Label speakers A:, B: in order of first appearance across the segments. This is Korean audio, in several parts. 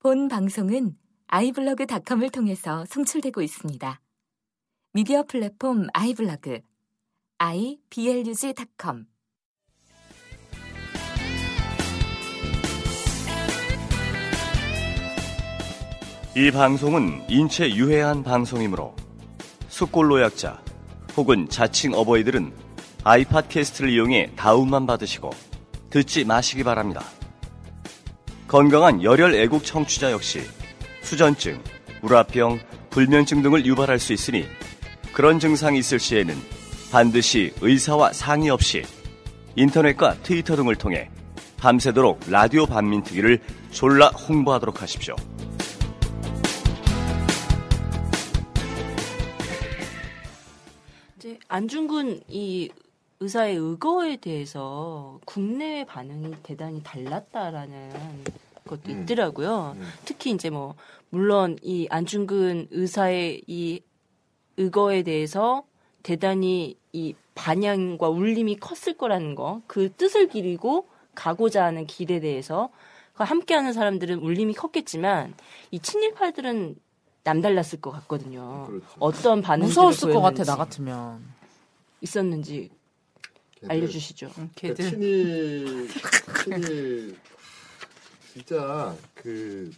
A: 본 방송은 아이블로그닷컴을 통해서 송출되고 있습니다. 미디어 플랫폼 아이블로그 iblog.com
B: 이 방송은 인체 유해한 방송이므로 숙골노약자 혹은 자칭 어버이들은 아이팟캐스트를 이용해 다운만 받으시고 듣지 마시기 바랍니다. 건강한 열혈 애국 청취자 역시 수전증, 우라병, 불면증 등을 유발할 수 있으니 그런 증상이 있을 시에는 반드시 의사와 상의 없이 인터넷과 트위터 등을 통해 밤새도록 라디오 반민특위를 졸라 홍보하도록 하십시오.
C: 이제 안중근 이 의사의 의거에 대해서 국내의 반응이 대단히 달랐다라는 것도
D: 음.
C: 있더라고요.
D: 음.
C: 특히 이제 뭐 물론 이 안중근 의사의 이 의거에 대해서 대단히 이 반향과 울림이 컸을 거라는 거, 그 뜻을 기리고 가고자 하는 길에 대해서 그 함께하는 사람들은 울림이 컸겠지만 이 친일파들은 남달랐을 것 같거든요.
D: 그렇죠.
C: 어떤 반응이
E: 무서웠을 것 같아 나 같으면.
C: 있었는지 알려주시죠.
E: 응,
D: 그
E: 걔들.
D: 친일 친일 진짜 그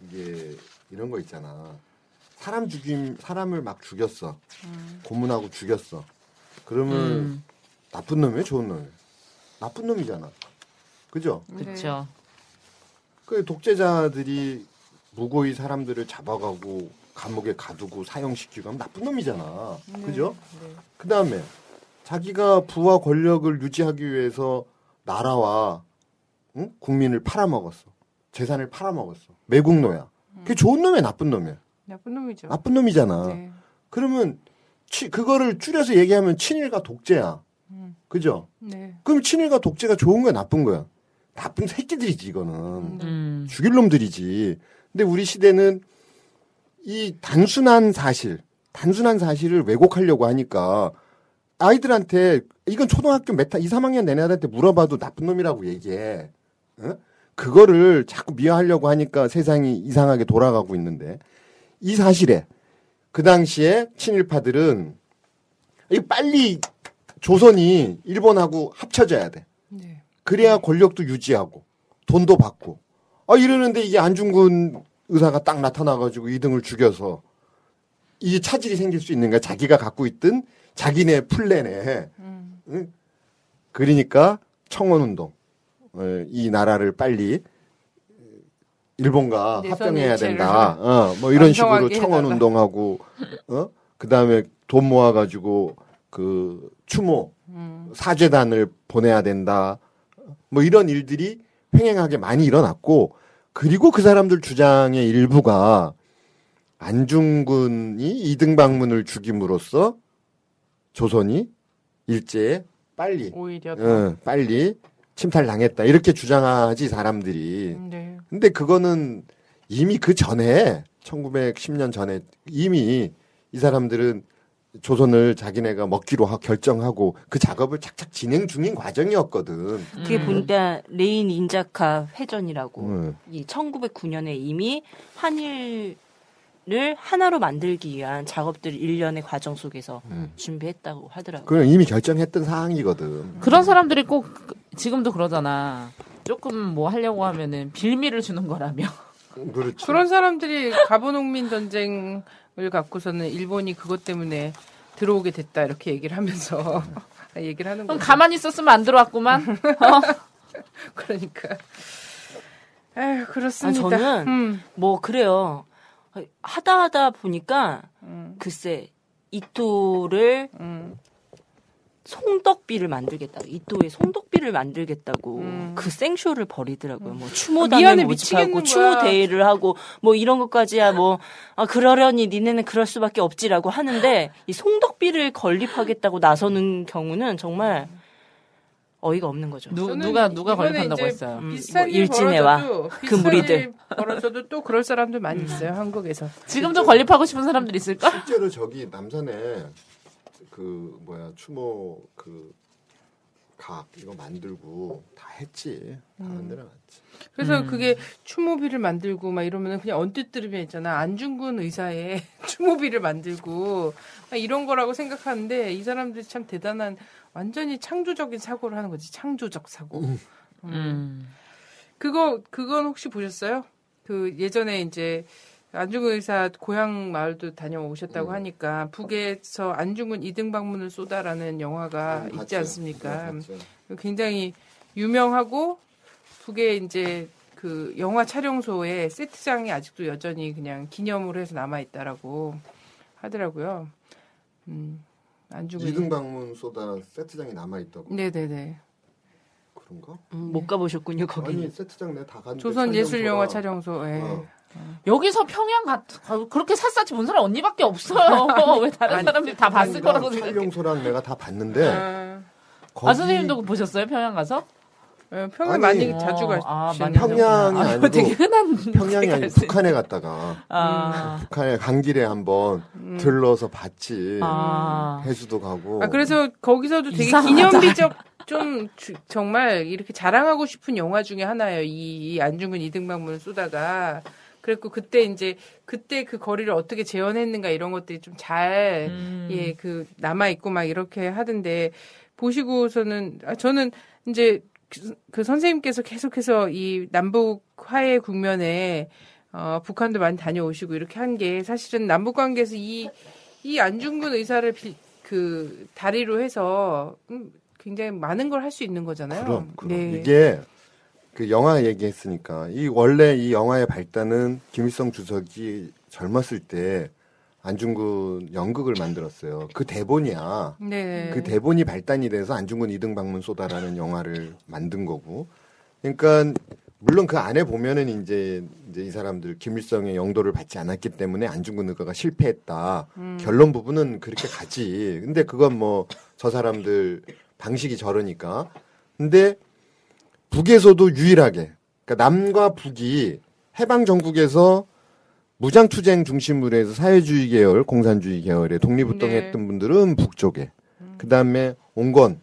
D: 이게 이런 거 있잖아. 사람 죽임 사람을 막 죽였어. 고문하고 죽였어. 그러면
E: 음,
D: 나쁜 놈이에요, 좋은 놈이에요? 나쁜 놈이잖아. 그죠?
E: 그렇죠.
D: 그 독재자들이 무고히 사람들을 잡아가고 감옥에 가두고 사형시키고 하면 나쁜 놈이잖아. 그죠? 그 다음에 자기가 부와 권력을 유지하기 위해서 나라와 응? 국민을 팔아먹었어. 재산을 팔아먹었어. 매국노야. 그게 좋은 놈이야, 나쁜 놈이야.
F: 나쁜 놈이죠.
D: 나쁜 놈이잖아.
F: 네.
D: 그러면 치, 그거를 줄여서 얘기하면 친일과 독재야.
F: 음.
D: 그죠?
F: 네.
D: 그럼 친일과 독재가 좋은 거야, 나쁜 거야? 나쁜 새끼들이지, 이거는.
E: 음.
D: 죽일 놈들이지. 근데 우리 시대는 이 단순한 사실, 단순한 사실을 왜곡하려고 하니까 아이들한테 이건 초등학교 메타 2, 3학년 내내 애들한테 물어봐도 나쁜 놈이라고 얘기해. 어? 그거를 자꾸 미화하려고 하니까 세상이 이상하게 돌아가고 있는데 이 사실에 그 당시에 친일파들은 이 빨리 조선이 일본하고 합쳐져야 돼.
F: 네.
D: 그래야 권력도 유지하고 돈도 받고 아 이러는데 이게 안중근 의사가 딱 나타나가지고 이등을 죽여서 이게 차질이 생길 수 있는 거야 자기가 갖고 있던 자기네 플랜에
F: 음.
D: 응? 그러니까 청원운동 어, 이 나라를 빨리 일본과 합병해야 된다 어, 뭐 이런 식으로 청원운동하고 어? 그 다음에 돈 모아가지고 그 추모
F: 음.
D: 사죄단을 보내야 된다. 뭐 이런 일들이 횡행하게 많이 일어났고 그리고 그 사람들 주장의 일부가 안중근이 이등 방문을 죽임으로써 조선이 일제에 빨리
F: 오히려 더.
D: 어, 빨리 침탈 당했다 이렇게 주장하지 사람들이
F: 네.
D: 근데 그거는 이미 그 전에 1910년 전에 이미 이 사람들은 조선을 자기네가 먹기로 하- 결정하고 그 작업을 착착 진행 중인 과정이었거든.
C: 그게
E: 음.
C: 본다 레인 인자카 회전이라고
D: 음.
C: 이 1909년에 이미 한일 을 하나로 만들기 위한 작업들을 일련의 과정 속에서
D: 음.
C: 준비했다고 하더라고요.
D: 그건 이미 결정했던 사항이거든.
E: 그런 사람들이 꼭 그- 지금도 그러잖아. 조금 뭐 하려고 하면은 빌미를 주는 거라며.
D: 그렇지.
F: 그런 사람들이 가보농민 전쟁을 갖고서는 일본이 그것 때문에 들어오게 됐다 이렇게 얘기를 하면서 얘기를 하는
E: 그럼
F: 거죠.
E: 가만히 있었으면 안 들어왔구만.
F: 그러니까. 에휴
C: 아,
F: 그렇습니다.
C: 저는
F: 음,
C: 뭐 그래요. 하다 하다 보니까
F: 음,
C: 글쎄 이토를
F: 음.
C: 송덕비를 만들겠다고 이토의 송덕비를 만들겠다고
F: 음.
C: 그 생쇼를 벌이더라고요. 뭐
F: 아,
C: 추모단을 모집하고 추모. 대회를 하고 뭐 이런 것까지야 뭐 아, 그러려니 니네는 그럴 수밖에 없지라고 하는데 이 송덕비를 건립하겠다고 나서는 경우는 정말 어이가 없는 거죠.
E: 누,
F: 저는
E: 누가
F: 이제
E: 했어요.
C: 음,
F: 비슷한 뭐일
C: 일진회와
F: 벌어져도
C: 그 무리들.
F: 일 벌어져도 또 그럴 사람들 많이 있어요 한국에서.
E: 지금도 건립하고 싶은 사람들 있을까?
D: 실제로 저기 남산에 그 뭐야 추모 그 각 이거 만들고 다 했지. 다
F: 음.
D: 만들어놨지.
F: 그래서
E: 음.
F: 그게 추모비를 만들고 막 이러면은 그냥 언뜻 들으면 있잖아 안중근 의사의 추모비를 만들고 막 이런 거라고 생각하는데 이 사람들이 참 대단한 완전히 창조적인 사고를 하는 거지 창조적 사고. 음.
E: 음.
F: 그거 그건 혹시 보셨어요? 그 예전에 이제 안중근 의사 고향 마을도 다녀오셨다고
D: 음.
F: 하니까 북에서 안중근 이등 방문을 쏘다라는 영화가
D: 음,
F: 있지. 않습니까?
D: 네.
F: 굉장히 유명하고 북에 이제 그 영화 촬영소에 세트장이 아직도 여전히 그냥 기념으로 해서 남아 있다라고 하더라고요. 음, 안중근
D: 이등 방문 쏘다 세트장이 남아 있다고
F: 네네네.
D: 그런가?
C: 음, 못 가보셨군요 거기.
D: 아니 세트장 내가 다 갔는데
F: 조선 예술 영화
D: 촬영소라.
F: 촬영소. 예.
D: 어.
E: 여기서 평양 갔 그렇게 샅샅이 본 사람 언니밖에 없어요. 왜 다른
F: 아니,
E: 사람들이 다 봤을 거라고 생각해?
D: 촬영소랑 내가 다 봤는데
F: 아,
D: 거기
E: 아 선생님도 보셨어요 평양 가서?
F: 예, 평양
D: 아니,
F: 많이
E: 어,
F: 자주
E: 아,
F: 가시는
E: 많이
D: 평양이
E: 아,
D: 아니고
E: 되게 흔한
D: 평양이 아니고 북한에 갔다가
E: 아,
D: 북한에 간 길에 한번
F: 음.
D: 들러서 봤지.
E: 아.
D: 해수도 가고.
F: 아 그래서 거기서도 되게
E: 이상하다.
F: 기념비적 좀 주- 정말 이렇게 자랑하고 싶은 영화 중에 하나예요. 이, 이 안중근 이등방문을 쏘다가 그랬고 그때 이제 그때 그 거리를 어떻게 재현했는가 이런 것들이 좀잘
E: 음.
F: 예, 그 남아 있고 막 이렇게 하던데 보시고서는 아, 저는 이제 그, 그 선생님께서 계속해서 이 남북 화해 국면에 어, 북한도 많이 다녀오시고 이렇게 한 게 사실은 남북 관계에서 이 이 안중근 의사를 빌- 그 다리로 해서 음, 굉장히 많은 걸 할 수 있는 거잖아요.
D: 그럼, 그럼.
F: 네.
D: 이게 그 영화 얘기했으니까 이 원래 이 영화의 발단은 김일성 주석이 젊었을 때 안중근 연극을 만들었어요. 그 대본이야.
F: 네.
D: 그 대본이 발단이 돼서 안중근 이등 방문 쏘다라는 영화를 만든 거고. 그러니까 물론 그 안에 보면은 이제 이제 이 사람들 김일성의 영도를 받지 않았기 때문에 안중근 의가가 실패했다.
F: 음.
D: 결론 부분은 그렇게 가지. 근데 그건 뭐 저 사람들 방식이 저러니까. 근데 북에서도 유일하게 그러니까 남과 북이 해방 전국에서 무장 투쟁 중심으로 해서 사회주의 계열, 공산주의 계열에 독립운동했던
F: 네.
D: 분들은 북쪽에. 그다음에 온건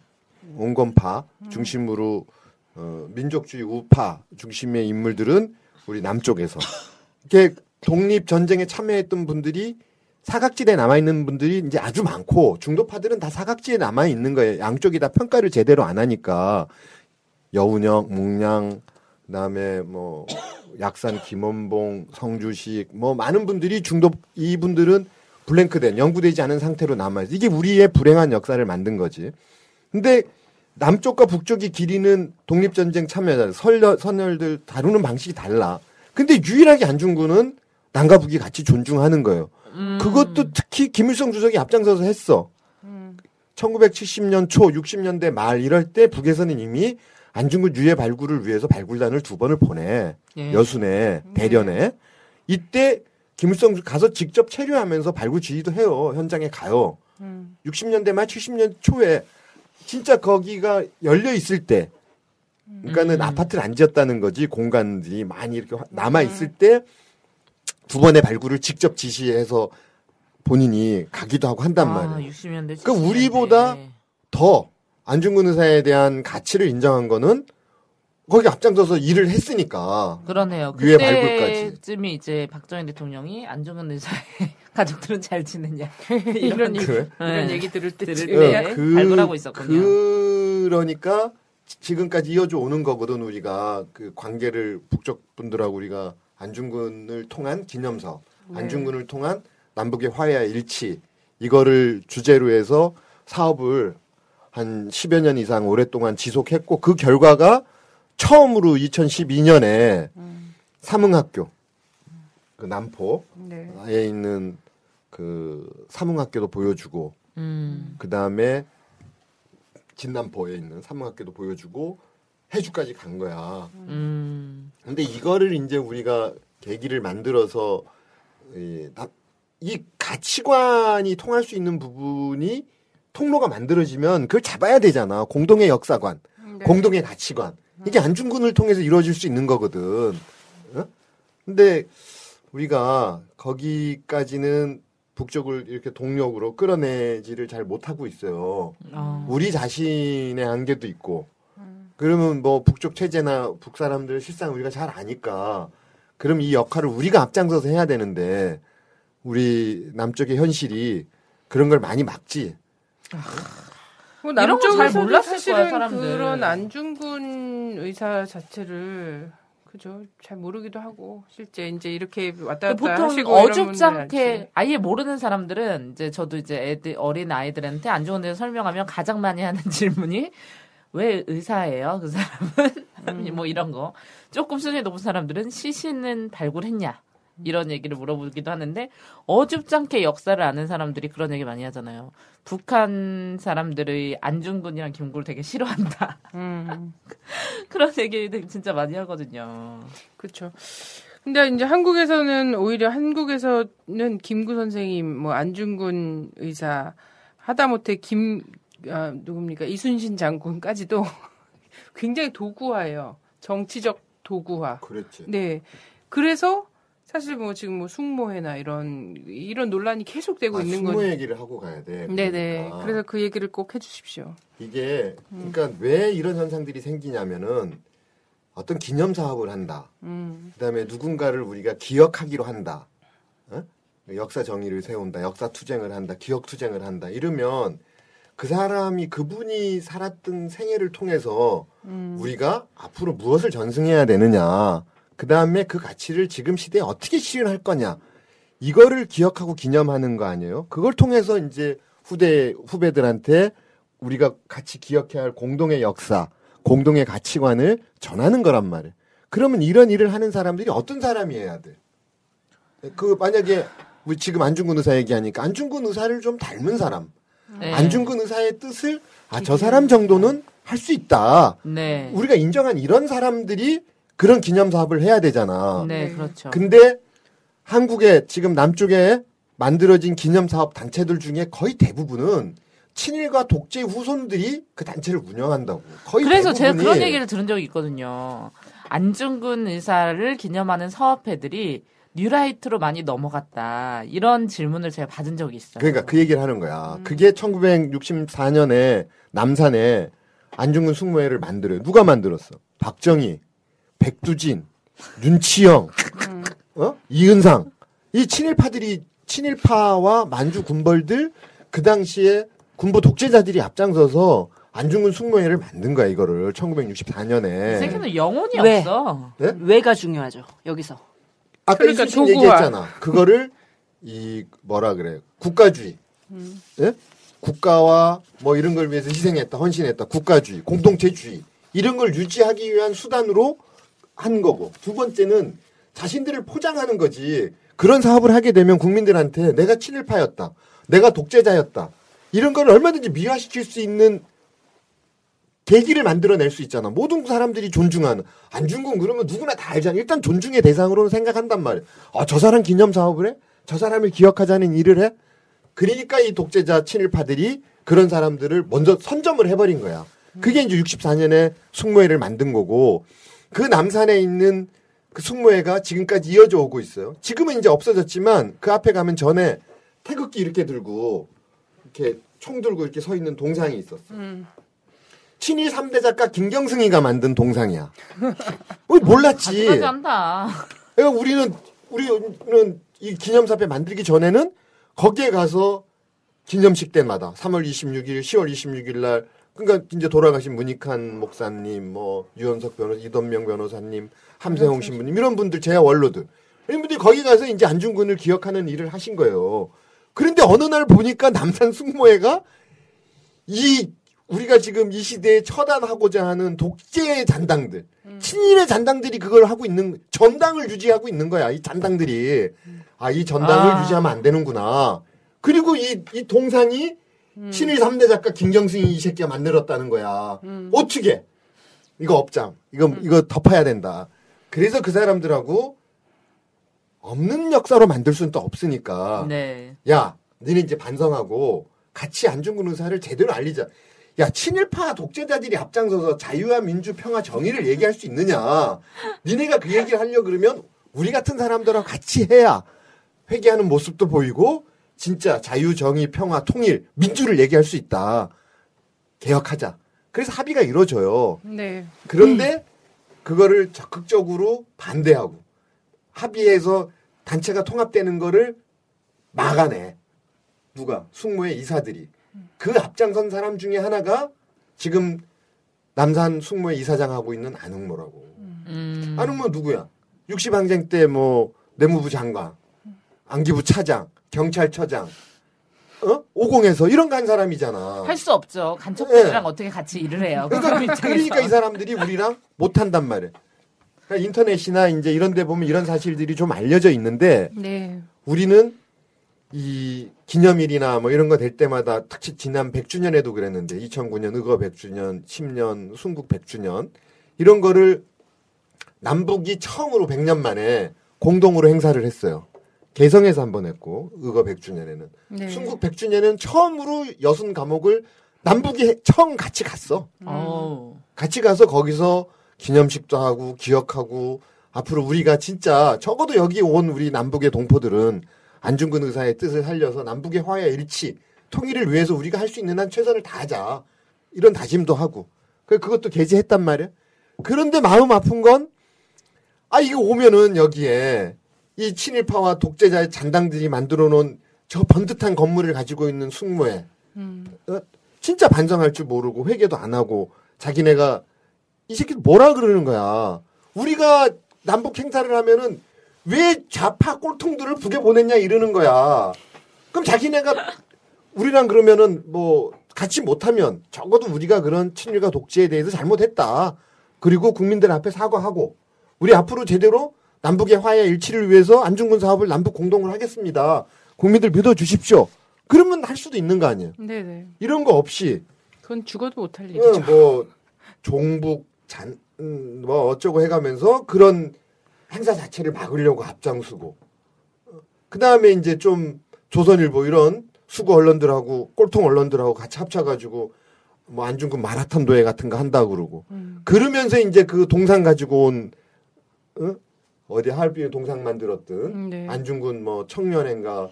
D: 온건파 중심으로 어, 민족주의 우파 중심의 인물들은 우리 남쪽에서 이렇게 독립 전쟁에 참여했던 분들이 사각지대에 남아 있는 분들이 이제 아주 많고 중도파들은 다 사각지대에 남아 있는 거예요. 양쪽이 다 평가를 제대로 안 하니까 여운혁, 몽양, 그다음에 뭐 약산 김원봉, 성주식 뭐 많은 분들이 중도 이분들은 블랭크된 연구되지 않은 상태로 남아 있어. 이게 우리의 불행한 역사를 만든 거지. 근데 남쪽과 북쪽이 기리는 독립전쟁 참여자, 설녀, 선열들 다루는 방식이 달라. 근데 유일하게 안중근은 남과 북이 같이 존중하는 거예요.
E: 음.
D: 그것도 특히 김일성 주석이 앞장서서 했어.
F: 음.
D: 1970년 초, 60년대 말 이럴 때 북에서는 이미 안중근 유해 발굴을 위해서 발굴단을 두 번을 보내.
E: 예.
D: 여순에, 대련에. 이때 김일성 주- 가서 직접 체류하면서 발굴 지휘도 해요. 현장에 가요.
F: 음.
D: 60년대 말 70년 초에 진짜 거기가 열려 있을 때 그러니까는
E: 음.
D: 아파트를 안 지었다는 거지 공간들이 많이 이렇게 남아 있을 때두 번의 발굴을 직접 지시해서 본인이 가기도 하고 한단
E: 아,
D: 말이에요.
E: 60년대.
D: 그 우리보다 더 안중근 의사에 대한 가치를 인정한 거는 거기 앞장서서 일을 했으니까
E: 그러네요.
D: 유해 발굴까지.
E: 그때쯤이 이제 박정희 대통령이 안중근 의사의 가족들은 잘 지내냐
F: 이런 얘기,
D: 그래?
F: 이런
E: 네.
F: 얘기 들을 때
E: 들을
F: 쯤에
E: 때 발굴하고 있었군요.
D: 그러니까 지- 지금까지 이어져 오는 거거든 우리가 그 관계를 북쪽 분들하고 우리가 안중근을 통한 기념석,
F: 네.
D: 안중근을 통한 남북의 화해와 일치 이거를 주제로 해서 사업을 한 10여 년 이상 오랫동안 지속했고 그 결과가 처음으로 2012년에
F: 음.
D: 삼흥학교 그 남포에
F: 네.
D: 있는 그 삼흥학교도 보여주고
E: 음.
D: 그 다음에 진남포에 있는 삼흥학교도 보여주고 해주까지 간 거야.
E: 음.
D: 근데 이거를 이제 우리가 계기를 만들어서 이, 나- 이 가치관이 통할 수 있는 부분이 통로가 만들어지면 그걸 잡아야 되잖아. 공동의 역사관,
F: 네.
D: 공동의 가치관. 이게 안중근을 통해서 이루어질 수 있는 거거든. 어? 근데 우리가 거기까지는 북쪽을 이렇게 동력으로 끌어내지를 잘 못하고 있어요.
E: 어.
D: 우리 자신의 한계도 있고. 그러면 뭐 북쪽 체제나 북 사람들 실상 우리가 잘 아니까 그럼 이 역할을 우리가 앞장서서 해야 되는데 우리 남쪽의 현실이 그런 걸 많이 막지.
F: 뭐
E: 이런 거잘
F: 남쪽에서도
E: 몰랐을 거야.
F: 그런 안중근 의사 자체를 그죠? 잘 모르기도 하고 실제 이제 이렇게 왔다 갔다
E: 보통
F: 하시고
E: 어줍잖게. 아예 모르는 사람들은 이제 저도 이제 애들 어린 아이들한테 안 좋은 데서 설명하면 가장 많이 하는 질문이 왜 의사예요? 그 사람은?
F: 음.
E: 뭐 이런 거. 조금 수준이 높은 사람들은 시신은 발굴했냐 이런 얘기를 물어보기도 하는데 어줍잖게 역사를 아는 사람들이 그런 얘기 많이 하잖아요 북한 사람들의 안중근이랑 김구를 되게 싫어한다
F: 음.
E: 그런 얘기 진짜 많이 하거든요
F: 그렇죠. 근데 이제 한국에서는 오히려 한국에서는 김구 선생님, 뭐 안중근 의사, 하다못해 김 아, 누굽니까 이순신 장군까지도 굉장히 도구화예요. 정치적 도구화.
D: 그렇지.
F: 네. 그래서 사실 뭐 지금 뭐 숙모회나 이런 이런 논란이 계속되고
D: 아,
F: 있는
D: 숙모
F: 건.
D: 얘기를 하고 가야 돼.
F: 네네.
D: 그러니까.
F: 그래서 그 얘기를 꼭 해주십시오.
D: 이게 그러니까 왜 이런 현상들이 생기냐면은 어떤 기념 사업을 한다.
F: 음.
D: 그다음에 누군가를 우리가 기억하기로 한다. 어? 역사 정의를 세운다. 역사 투쟁을 한다. 기억 투쟁을 한다. 이러면 그 사람이 그분이 살았던 생애를 통해서
F: 음.
D: 우리가 앞으로 무엇을 전승해야 되느냐. 그 다음에 그 가치를 지금 시대에 어떻게 실현할 거냐. 이거를 기억하고 기념하는 거 아니에요? 그걸 통해서 이제 후대 후배들한테 우리가 같이 기억해야 할 공동의 역사, 공동의 가치관을 전하는 거란 말이에요. 그러면 이런 일을 하는 사람들이 어떤 사람이어야 돼? 그 만약에 우리 지금 안중근 의사 얘기하니까 안중근 의사를 좀 닮은 사람,
E: 네.
D: 안중근 의사의 뜻을 아 저 사람 정도는 할 수 있다.
E: 네.
D: 우리가 인정한 이런 사람들이 그런 기념 사업을 해야 되잖아.
E: 네,
F: 네.
E: 그렇죠.
D: 근데 한국에 지금 남쪽에 만들어진 기념 사업 단체들 중에 거의 대부분은 친일과 독재 후손들이 그 단체를 운영한다고. 거의
E: 그래서 제가 그런 얘기를 들은 적이 있거든요. 안중근 의사를 기념하는 사업회들이 뉴라이트로 많이 넘어갔다. 이런 질문을 제가 받은 적이 있어요.
D: 그러니까 그 얘기를 하는 거야.
E: 음.
D: 그게 1964년에 남산에 안중근 숙모회를 만들어요. 누가 만들었어? 박정희, 백두진, 윤치영, 어? 이은상. 이 친일파들이 친일파와 만주 군벌들 그 당시에 군부 독재자들이 앞장서서 안중근 숙모회를 만든 거야 이거를
E: 이
D: 1964년에.
E: 세계는 영혼이
C: 왜?
E: 없어.
D: 네?
C: 왜가 중요하죠 여기서.
D: 아까
F: 그러니까
D: 이순신. 얘기했잖아. 그거를 이 뭐라 그래 국가주의, 예? 국가와 뭐 이런 걸 위해서 희생했다, 헌신했다, 국가주의, 공동체주의 이런 걸 유지하기 위한 수단으로 한 거고 두 번째는 자신들을 포장하는 거지. 그런 사업을 하게 되면 국민들한테 내가 친일파였다, 내가 독재자였다 이런 걸 얼마든지 미화시킬 수 있는 계기를 만들어낼 수 있잖아. 모든 사람들이 존중하는 안중근 그러면 누구나 다 알잖아. 일단 존중의 대상으로는 생각한단 말이야. 아, 저 사람 기념 사업을 해? 저 사람을 기억하자는 일을 해? 그러니까 이 독재자 친일파들이 그런 사람들을 먼저 선점을 해버린 거야. 그게 이제 64년에 숙모회를 만든 거고 그 남산에 있는 그 숙모회가 지금까지 이어져 오고 있어요. 지금은 이제 없어졌지만 그 앞에 가면 전에 태극기 이렇게 들고 이렇게 총 들고 이렇게 서 있는 동상이 있었어.
F: 음.
D: 친일 3대 작가 김경승이가 만든 동상이야. 우리 몰랐지.
E: 가지가지 한다.
D: 그러니까 우리는 우리는 이 기념사패 만들기 전에는 거기에 가서 기념식 때마다 3월 26일, 10월 26일 날 그러니까 이제 돌아가신 문익환 목사님, 뭐 유현석 변호사, 이던명 변호사님, 함세홍 신부님 이런 분들 제 원로들 이런 분들이 거기 가서 이제 안중근을 기억하는 일을 하신 거예요. 그런데 어느 날 보니까 남산 숙모회가 이 우리가 지금 이 시대에 처단하고자 하는 독재의 잔당들, 친일의 잔당들이 그걸 하고 있는 전당을 유지하고 있는 거야. 이 잔당들이 아 이 전당을
E: 아.
D: 유지하면 안 되는구나. 그리고 이 이 동상이 친일 3대 작가 김경승이 이 새끼가 만들었다는 거야. 어떻게? 이거 업장. 이거 이거 덮어야 된다. 그래서 그 사람들하고 없는 역사로 만들 수는 또 없으니까.
E: 네.
D: 야, 너네 이제 반성하고 같이 안중근 의사를 제대로 알리자. 야, 친일파 독재자들이 앞장서서 자유와 민주, 평화, 정의를 얘기할 수 있느냐. 니네가 그 얘기를 하려고 그러면 우리 같은 사람들하고 같이 해야 회개하는 모습도 보이고 진짜 자유, 정의, 평화, 통일, 민주를 얘기할 수 있다. 개혁하자. 그래서 합의가 이루어져요.
F: 네.
D: 그런데 그거를 적극적으로 반대하고 합의해서 단체가 통합되는 거를 막아내. 누가? 숙모의 이사들이. 그 앞장선 사람 중에 하나가 지금 남산 숙모의 이사장 하고 있는 안흥모라고.
E: 음.
D: 안흥모 누구야? 60항쟁 때 뭐 내무부 장관, 안기부 차장, 경찰처장, 어? 오공에서 이런 간 사람이잖아.
E: 할 수 없죠. 간첩들이랑
D: 예.
E: 어떻게 같이 일을 해요.
D: 그러니까. 그러니까 이 사람들이 우리랑 못 한단 말이야. 그러니까 인터넷이나 이제 이런 데 보면 이런 사실들이 좀 알려져 있는데
F: 네.
D: 우리는 이 기념일이나 뭐 이런 거 될 때마다 특히 지난 100주년에도 그랬는데 2009년 의거 100주년, 10년 순국 100주년 이런 거를 남북이 처음으로 100년 만에 공동으로 행사를 했어요. 개성에서 한 번 했고 의거 100주년에는
F: 네.
D: 순국 100주년에는 처음으로 여순 감옥을 남북이 해- 처음 같이 갔어.
E: 어우.
D: 같이 가서 거기서 기념식도 하고 기억하고 앞으로 우리가 진짜 적어도 여기 온 우리 남북의 동포들은 안중근 의사의 뜻을 살려서 남북의 화해 일치 통일을 위해서 우리가 할 수 있는 한 최선을 다하자 이런 다짐도 하고 그 그것도 게재했단 말이야. 그런데 마음 아픈 건 아 이거 오면은 여기에 이 친일파와 독재자의 잔당들이 만들어 놓은 저 번듯한 건물을 가지고 있는 숙모에
F: 음.
D: 어, 진짜 반성할 줄 모르고 회개도 안 하고 자기네가 이 새끼 뭐라 그러는 거야. 우리가 남북 행사를 하면은 왜 좌파 꼴통들을 북에 보냈냐 이러는 거야. 그럼 자기네가 우리랑 그러면은 뭐 같이 못하면 적어도 우리가 그런 친일과 독재에 대해서 잘못했다. 그리고 국민들 앞에 사과하고 우리 앞으로 제대로 남북의 화해 일치를 위해서 안중근 사업을 남북 공동으로 하겠습니다. 국민들 믿어 주십시오. 그러면 할 수도 있는 거 아니에요.
F: 네네.
D: 이런 거 없이
F: 그건 죽어도 못할
D: 어,
F: 일이죠.
D: 뭐 종북 잔, 음, 뭐 어쩌고 해가면서 그런 행사 자체를 막으려고 앞장서고 그 다음에 이제 좀 조선일보 이런 수구 언론들하고 꼴통 언론들하고 같이 합쳐가지고 뭐 안중근 마라톤 도회 같은 거 한다 고 그러고
F: 음.
D: 그러면서 이제 그 동상 가지고 온 어? 어디 하얼빈에 동상 만들었던
F: 음, 네.
D: 안중근 뭐 청년인가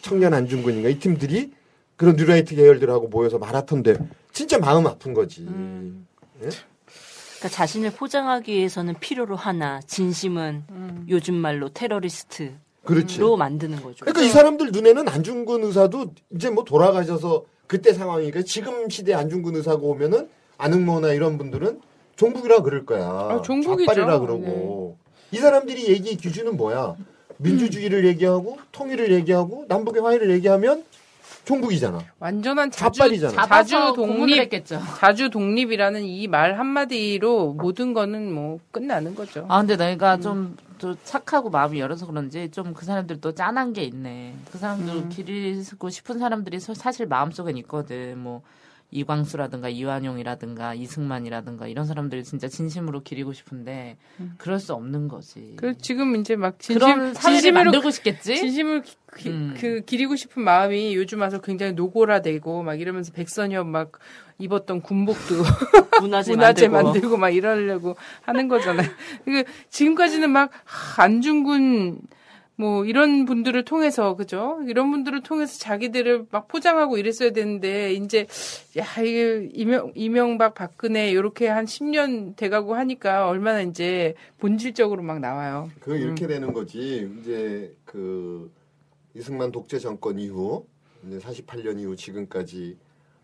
D: 청년 안중근인가 이 팀들이 그런 뉴라이트 계열들하고 모여서 마라톤 대 진짜 마음 아픈 거지.
F: 음.
C: 그러니까 자신을 포장하기 위해서는 필요로 하나 진심은
F: 음.
C: 요즘 말로 테러리스트로
D: 그렇지.
C: 만드는 거죠.
D: 그러니까 이 사람들 눈에는 안중근 의사도 이제 뭐 돌아가셔서 그때 상황이니까 지금 시대 안중근 의사가 오면은 안흥모나 이런 분들은 종북이라 그럴 거야.
F: 아, 종북이죠.
D: 좌빨이라 그러고. 이 사람들이 얘기 기준은 뭐야? 민주주의를 얘기하고 통일을 얘기하고 남북의 화해를 얘기하면 종북이잖아.
F: 완전한 자주
D: 좌빨이잖아.
F: 자주
E: 잡아서 고문을
F: 독립
E: 했겠죠.
F: 자주 독립이라는 이 말 한마디로 모든 거는 뭐 끝나는 거죠.
E: 아 근데 내가 좀, 좀 착하고 마음이 열어서 그런지 좀 그 사람들도 짠한 게 있네. 그 사람들
F: 음.
E: 기르고 싶은 사람들이 서- 사실 마음속엔 있거든. 뭐 이광수라든가 이완용이라든가 이승만이라든가 이런 사람들이 진짜 진심으로 기리고 싶은데 그럴 수 없는 거지.
F: 음. 그 지금 이제 막 진심 진심으로
E: 만들고 싶겠지.
F: 진심을 기- 기-
E: 음.
F: 그 기리고 싶은 마음이 요즘 와서 굉장히 노골화되고 막 이러면서 백선엽 막 입었던 군복도
C: 문화재,
F: 문화재
C: 만들고.
F: 만들고 막 이러려고 하는 거잖아요. 그 지금까지는 막 하, 안중근 뭐 이런 분들을 통해서 그죠? 이런 분들을 통해서 자기들을 막 포장하고 이랬어야 되는데 이제 야 이게 이명 이명박 박근혜 이렇게 한 10년 돼가고 하니까 얼마나 이제 본질적으로 막 나와요.
D: 그 이렇게 되는 거지. 이제 그 이승만 독재 정권 이후 이제 48년 이후 지금까지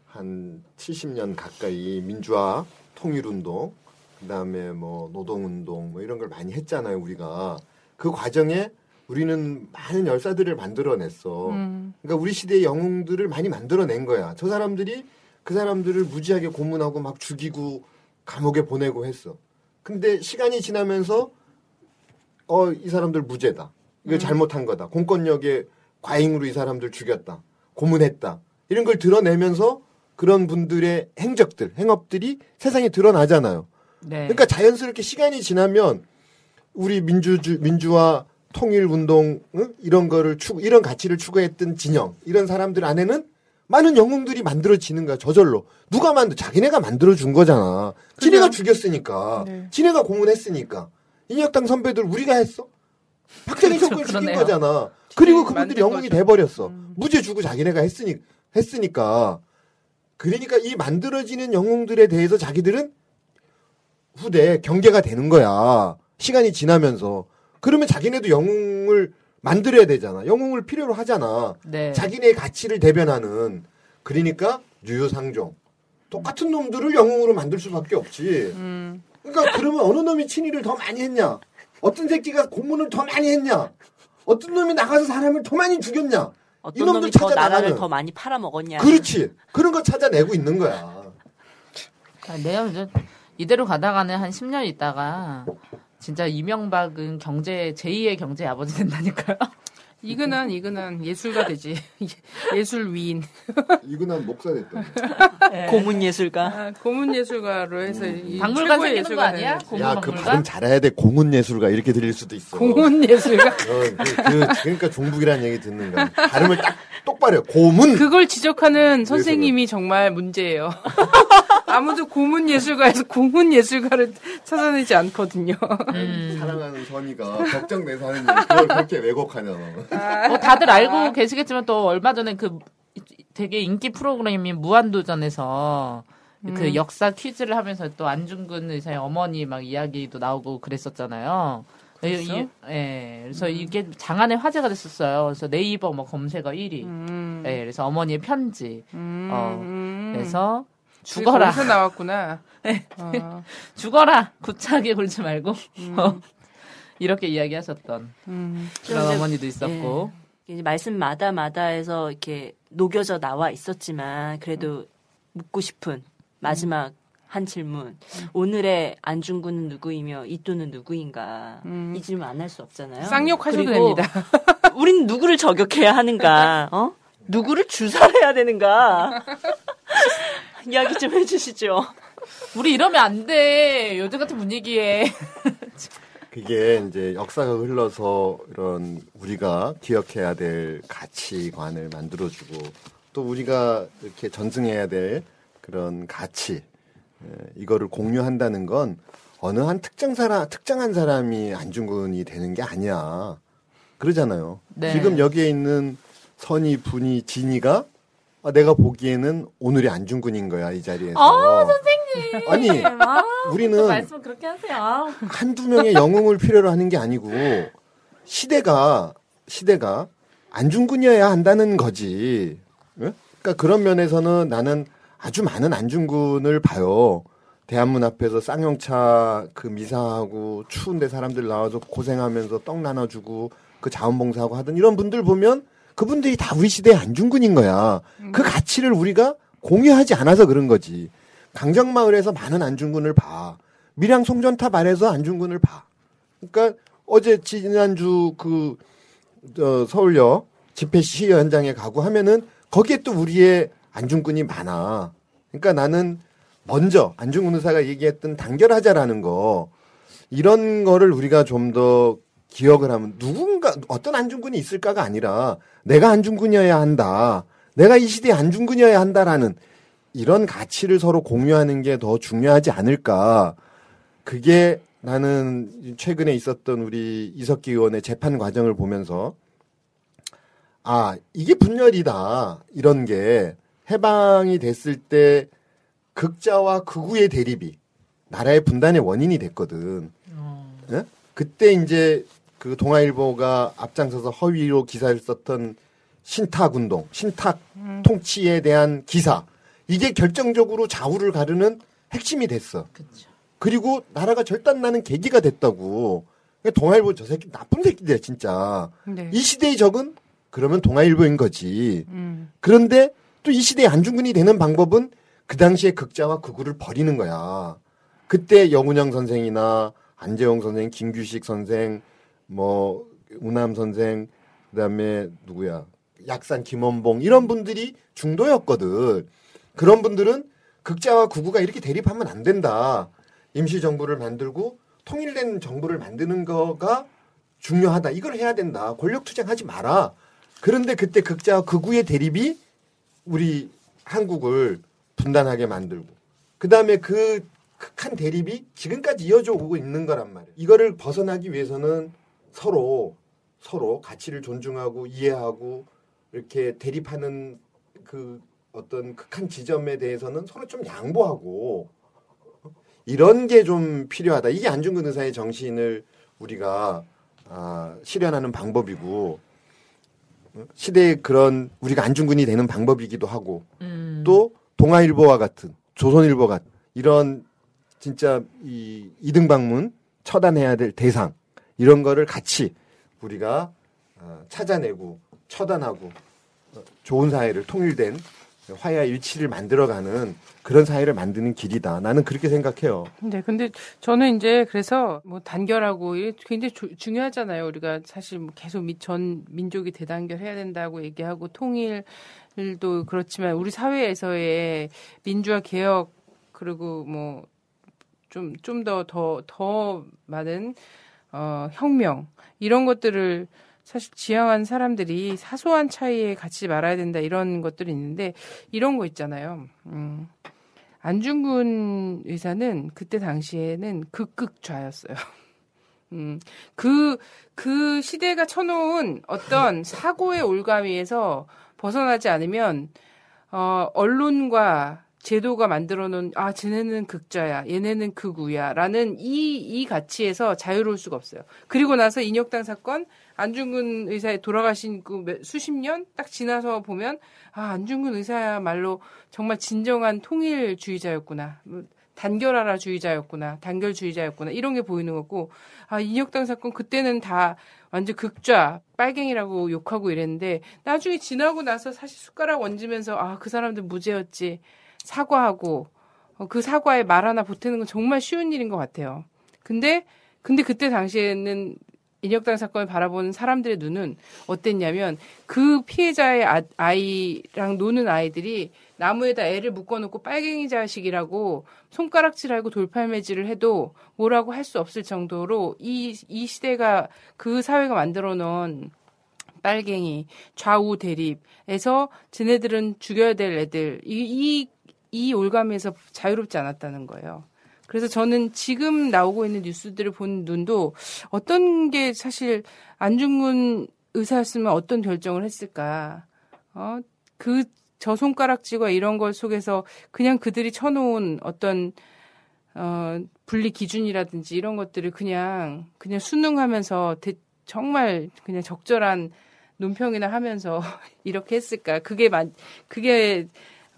D: 한 70년 가까이 민주화 통일 운동 그다음에 뭐 노동 운동 뭐 이런 걸 많이 했잖아요, 우리가. 그 과정에 우리는 많은 열사들을 만들어냈어.
F: 음.
D: 그러니까 우리 시대의 영웅들을 많이 만들어낸 거야. 저 사람들이 그 사람들을 무지하게 고문하고 막 죽이고 감옥에 보내고 했어. 근데 시간이 지나면서 어 이 사람들 무죄다. 이거 잘못한 거다. 공권력의 과잉으로 이 사람들 죽였다. 고문했다. 이런 걸 드러내면서 그런 분들의 행적들, 행업들이 세상에 드러나잖아요.
E: 네.
D: 그러니까 자연스럽게 시간이 지나면 우리 민주주 민주화 통일 운동 응? 이런 거를 추구 이런 가치를 추구했던 진영 이런 사람들 안에는 많은 영웅들이 만들어지는 거야 저절로 누가 만들 자기네가 만들어 준 거잖아 지네가 죽였으니까
F: 네.
D: 지네가 고문했으니까 인혁당 선배들 우리가 했어 박정희
E: 그렇죠,
D: 정권 죽인
E: 그러네요.
D: 거잖아 그리고
F: 음,
D: 그분들이 영웅이
F: 거죠.
D: 돼버렸어.
F: 음.
D: 무죄 주고 자기네가 했으니 했으니까. 그러니까 이 만들어지는 영웅들에 대해서 자기들은 후대 경계가 되는 거야. 시간이 지나면서. 그러면 자기네도 영웅을 만들어야 되잖아. 영웅을 필요로 하잖아.
E: 네.
D: 자기네의 가치를 대변하는. 그러니까 유유상종. 똑같은 놈들을 영웅으로 만들 수밖에 없지.
F: 음.
D: 그러니까 그러면 어느 놈이 친일을 더 많이 했냐? 어떤 새끼가 고문을 더 많이 했냐? 어떤 놈이 나가서 사람을 더 많이 죽였냐?
C: 어떤
D: 이놈들
C: 놈이 더
D: 찾아
C: 나라를
D: 나가는.
C: 더 많이 팔아먹었냐.
D: 그렇지. 그런 거 찾아내고 있는 거야.
E: 아, 내가 이제 이대로 가다가는 한 10년 있다가 진짜 이명박은 경제 제2의 경제 아버지 된다니까요.
F: 이근한 이근한 예술가 되지. 예술 위인.
D: 이근한 목사 됐다.
C: 고문 예술가.
F: 아, 고문 예술가로 해서 이
E: 박물관
F: 최고의
E: 생기는 거
F: 예술가
E: 아니야?
F: 되는
E: 고문
D: 야, 그
E: 박물관?
D: 발음 잘해야 돼. 공훈 예술가 이렇게 들릴 수도 있어.
F: 고문 예술가.
D: 어, 그, 그, 그러니까 종북이라는 얘기 듣는 거야. 발음을 딱 똑바로 해. 고문.
F: 그걸 지적하는 선생님이 정말 문제예요. 아무도 고문 예술가에서 고문 예술가를 찾아내지 않거든요.
E: 음.
D: 사랑하는 선이가 걱정돼서 하는. 그걸 그렇게 왜곡하냐, 너.
E: 뭐 다들 알고 계시겠지만 또 얼마 전에 그 되게 인기 프로그램인 무한도전에서 그 역사 퀴즈를 하면서 또 안중근 의사의 어머니 막 이야기도 나오고 그랬었잖아요.
F: 그랬어?
E: 이- 예, 그래서 이게 장안의 화제가 됐었어요. 그래서 네이버 뭐 검색어 1위.
F: 음.
E: 예, 그래서 어머니의 편지.
F: 음.
E: 어,
F: 음.
E: 그래서 죽어라,
F: 거기서 나왔구나. 어.
E: 죽어라, 구차하게 굴지 말고
F: 음.
E: 어, 이렇게 이야기하셨던
F: 음.
E: 그런 어머니도 있었고.
C: 이제 말씀마다 마다에서 이렇게 녹여져 나와 있었지만 그래도 묻고 싶은 마지막 한 질문. 오늘의 안중근은 누구이며 이또는 누구인가?
F: 음.
C: 이 질문 안 할 수 없잖아요.
F: 쌍욕하셔도 됩니다.
C: 우린 누구를 저격해야 하는가? 어? 누구를 주사해야 되는가? 이야기 좀 해주시죠.
E: 우리 이러면 안 돼. 요즘 같은 분위기에.
D: 그게 이제 역사가 흘러서 이런 우리가 기억해야 될 가치관을 만들어주고 또 우리가 이렇게 전승해야 될 그런 가치 에, 이거를 공유한다는 건 어느 한 특정 사람 특정한 사람이 안중근이 되는 게 아니야 그러잖아요.
E: 네.
D: 지금 여기에 있는 선이 분이 진이가 아, 내가 보기에는 오늘의 안중근인 거야 이 자리에서.
E: 아, 선생님.
D: 아니
E: 아,
D: 우리는
E: 말씀 그렇게 하세요.
D: 한두 명의 영웅을 필요로 하는 게 아니고 시대가 시대가 안중근이어야 한다는 거지. 예? 그러니까 그런 면에서는 나는 아주 많은 안중근을 봐요. 대한문 앞에서 쌍용차 그 미사하고 추운데 사람들 나와서 고생하면서 떡 나눠주고 그 자원봉사하고 하던 이런 분들 보면 그분들이 다 우리 시대의 안중근인 거야. 그 가치를 우리가 공유하지 않아서 그런 거지. 강정마을에서 많은 안중근을 봐. 밀양 송전탑 아래서 안중근을 봐. 그러니까 어제 지난주 그 어, 서울역 집회 시위 현장에 가고 하면은 거기에 또 우리의 안중근이 많아. 그러니까 나는 먼저 안중근 의사가 얘기했던 단결하자라는 거 이런 거를 우리가 좀 더 기억을 하면 누군가 어떤 안중근이 있을까가 아니라 내가 안중근이어야 한다. 내가 이 시대의 안중근이어야 한다라는 이런 가치를 서로 공유하는 게 더 중요하지 않을까. 그게 나는 최근에 있었던 우리 이석기 의원의 재판 과정을 보면서 아, 이게 분열이다. 이런 게 해방이 됐을 때 극자와 극우의 대립이 나라의 분단의 원인이 됐거든. 예? 그때 이제 그 동아일보가 앞장서서 허위로 기사를 썼던 신탁 운동, 신탁 통치에 대한 기사. 이게 결정적으로 좌우를 가르는 핵심이 됐어.
E: 그쵸.
D: 그리고 나라가 절단 나는 계기가 됐다고. 그러니까 동아일보 저 새끼 나쁜 새끼들 진짜.
F: 네.
D: 이 시대의 적은 그러면 동아일보인 거지.
F: 음.
D: 그런데 또 이 시대의 안중근이 되는 방법은 그 당시에 극자와 극우를 버리는 거야. 그때 영운영 선생이나 안재홍 선생, 김규식 선생, 뭐 우남 선생, 그다음에 누구야? 약산 김원봉 이런 분들이 중도였거든. 그런 분들은 극자와 극우가 이렇게 대립하면 안 된다. 임시 정부를 만들고 통일된 정부를 만드는 거가 중요하다. 이걸 해야 된다. 권력 투쟁하지 마라. 그런데 그때 극자와 극우의 대립이 우리 한국을 분단하게 만들고 그다음에 그 극한 대립이 지금까지 이어져 오고 있는 거란 말이에요. 이거를 벗어나기 위해서는 서로 서로 가치를 존중하고 이해하고 이렇게 대립하는 그 어떤 극한 지점에 대해서는 서로 좀 양보하고 이런 게 좀 필요하다. 이게 안중근 의사의 정신을 우리가 아, 실현하는 방법이고 어, 시대의 그런 우리가 안중근이 되는 방법이기도 하고
E: 음.
D: 또 동아일보와 같은 조선일보 같은 이런 진짜 이 이등 방문 처단해야 될 대상 이런 거를 같이 우리가 어, 찾아내고 처단하고 어, 좋은 사회를 통일된 화해와 일치를 만들어가는 그런 사회를 만드는 길이다. 나는 그렇게 생각해요.
F: 네, 근데 저는 이제 그래서 뭐 단결하고 굉장히 조- 중요하잖아요. 우리가 사실 뭐 계속 미- 전 민족이 대단결해야 된다고 얘기하고 통일도 그렇지만 우리 사회에서의 민주화 개혁 그리고 뭐 좀 좀 더 더 더 많은 어 혁명 이런 것들을 사실 지향한 사람들이 사소한 차이에 갇히지 말아야 된다 이런 것들이 있는데 이런 거 있잖아요. 음. 안중근 의사는 그때 당시에는 극극좌였어요. 음, 그, 그 시대가 쳐놓은 어떤 사고의 올가미에서 벗어나지 않으면, 어, 언론과 제도가 만들어 놓은, 아, 쟤네는 극좌야, 얘네는 극우야, 라는 이, 이 가치에서 자유로울 수가 없어요. 그리고 나서 인혁당 사건, 안중근 의사의 돌아가신 그 몇- 수십 년 딱 지나서 보면, 아, 안중근 의사야말로 정말 진정한 통일주의자였구나. 뭐, 단결하라 주의자였구나. 단결주의자였구나. 이런 게 보이는 거고, 아, 인혁당 사건 그때는 다 완전 극좌, 빨갱이라고 욕하고 이랬는데, 나중에 지나고 나서 사실 숟가락 얹으면서, 아, 그 사람들 무죄였지. 사과하고, 어, 그 사과에 말 하나 보태는 건 정말 쉬운 일인 것 같아요. 근데, 근데 그때 당시에는 인혁당 사건을 바라보는 사람들의 눈은 어땠냐면, 그 피해자의 아, 아이랑 노는 아이들이 나무에다 애를 묶어놓고 빨갱이 자식이라고 손가락질하고 돌팔매질을 해도 뭐라고 할 수 없을 정도로 이, 이 시대가 그 사회가 만들어 놓은 빨갱이 좌우 대립에서 쟤네들은 죽여야 될 애들 이, 이, 이 올감에서 자유롭지 않았다는 거예요. 그래서 저는 지금 나오고 있는 뉴스들을 본 눈도 어떤 게 사실 안중근 의사였으면 어떤 결정을 했을까. 어, 그, 저 손가락질과 이런 걸 속에서 그냥 그들이 쳐놓은 어떤, 어, 분리 기준이라든지 이런 것들을 그냥, 그냥 순응하면서 대- 정말 그냥 적절한 논평이나 하면서 이렇게 했을까. 그게 만, 그게,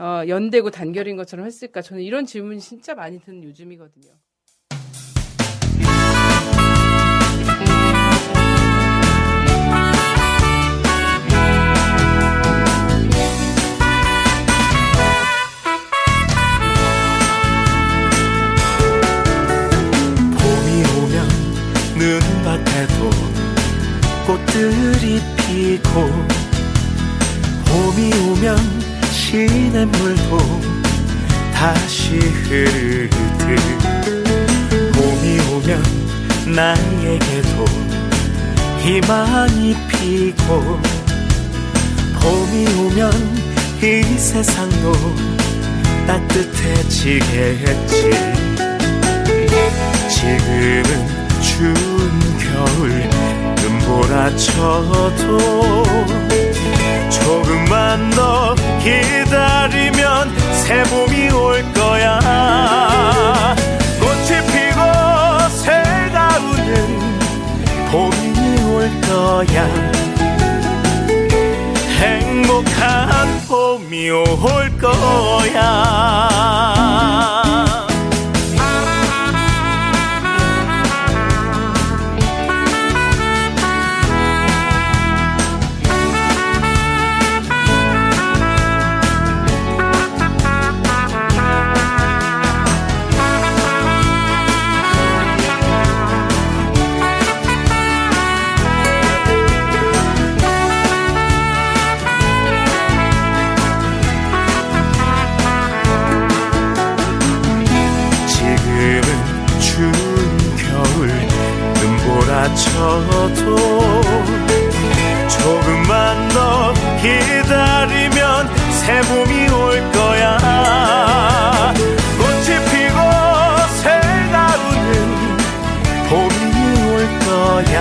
F: 어, 연대고 단결인 것처럼 했을까. 저는 이런 질문이 진짜 많이 드는 요즘이거든요.
G: 눈밭에도 꽃들이 피고 봄이 오면 시냇물도 다시 흐르듯 봄이 오면 나에게도 희망이 피고 봄이 오면 이 세상도 따뜻해지겠지. 지금은 추운 겨울 눈보라 쳐도 조금만 더 기다리면 새 봄이 올 거야. 꽃이 피고 새가 우는 봄이 올 거야. 행복한 봄이 올 거야 저도 조금만 더 기다리면 새 봄이 올 거야. 꽃이 피고 새가 우는 봄이 올 거야.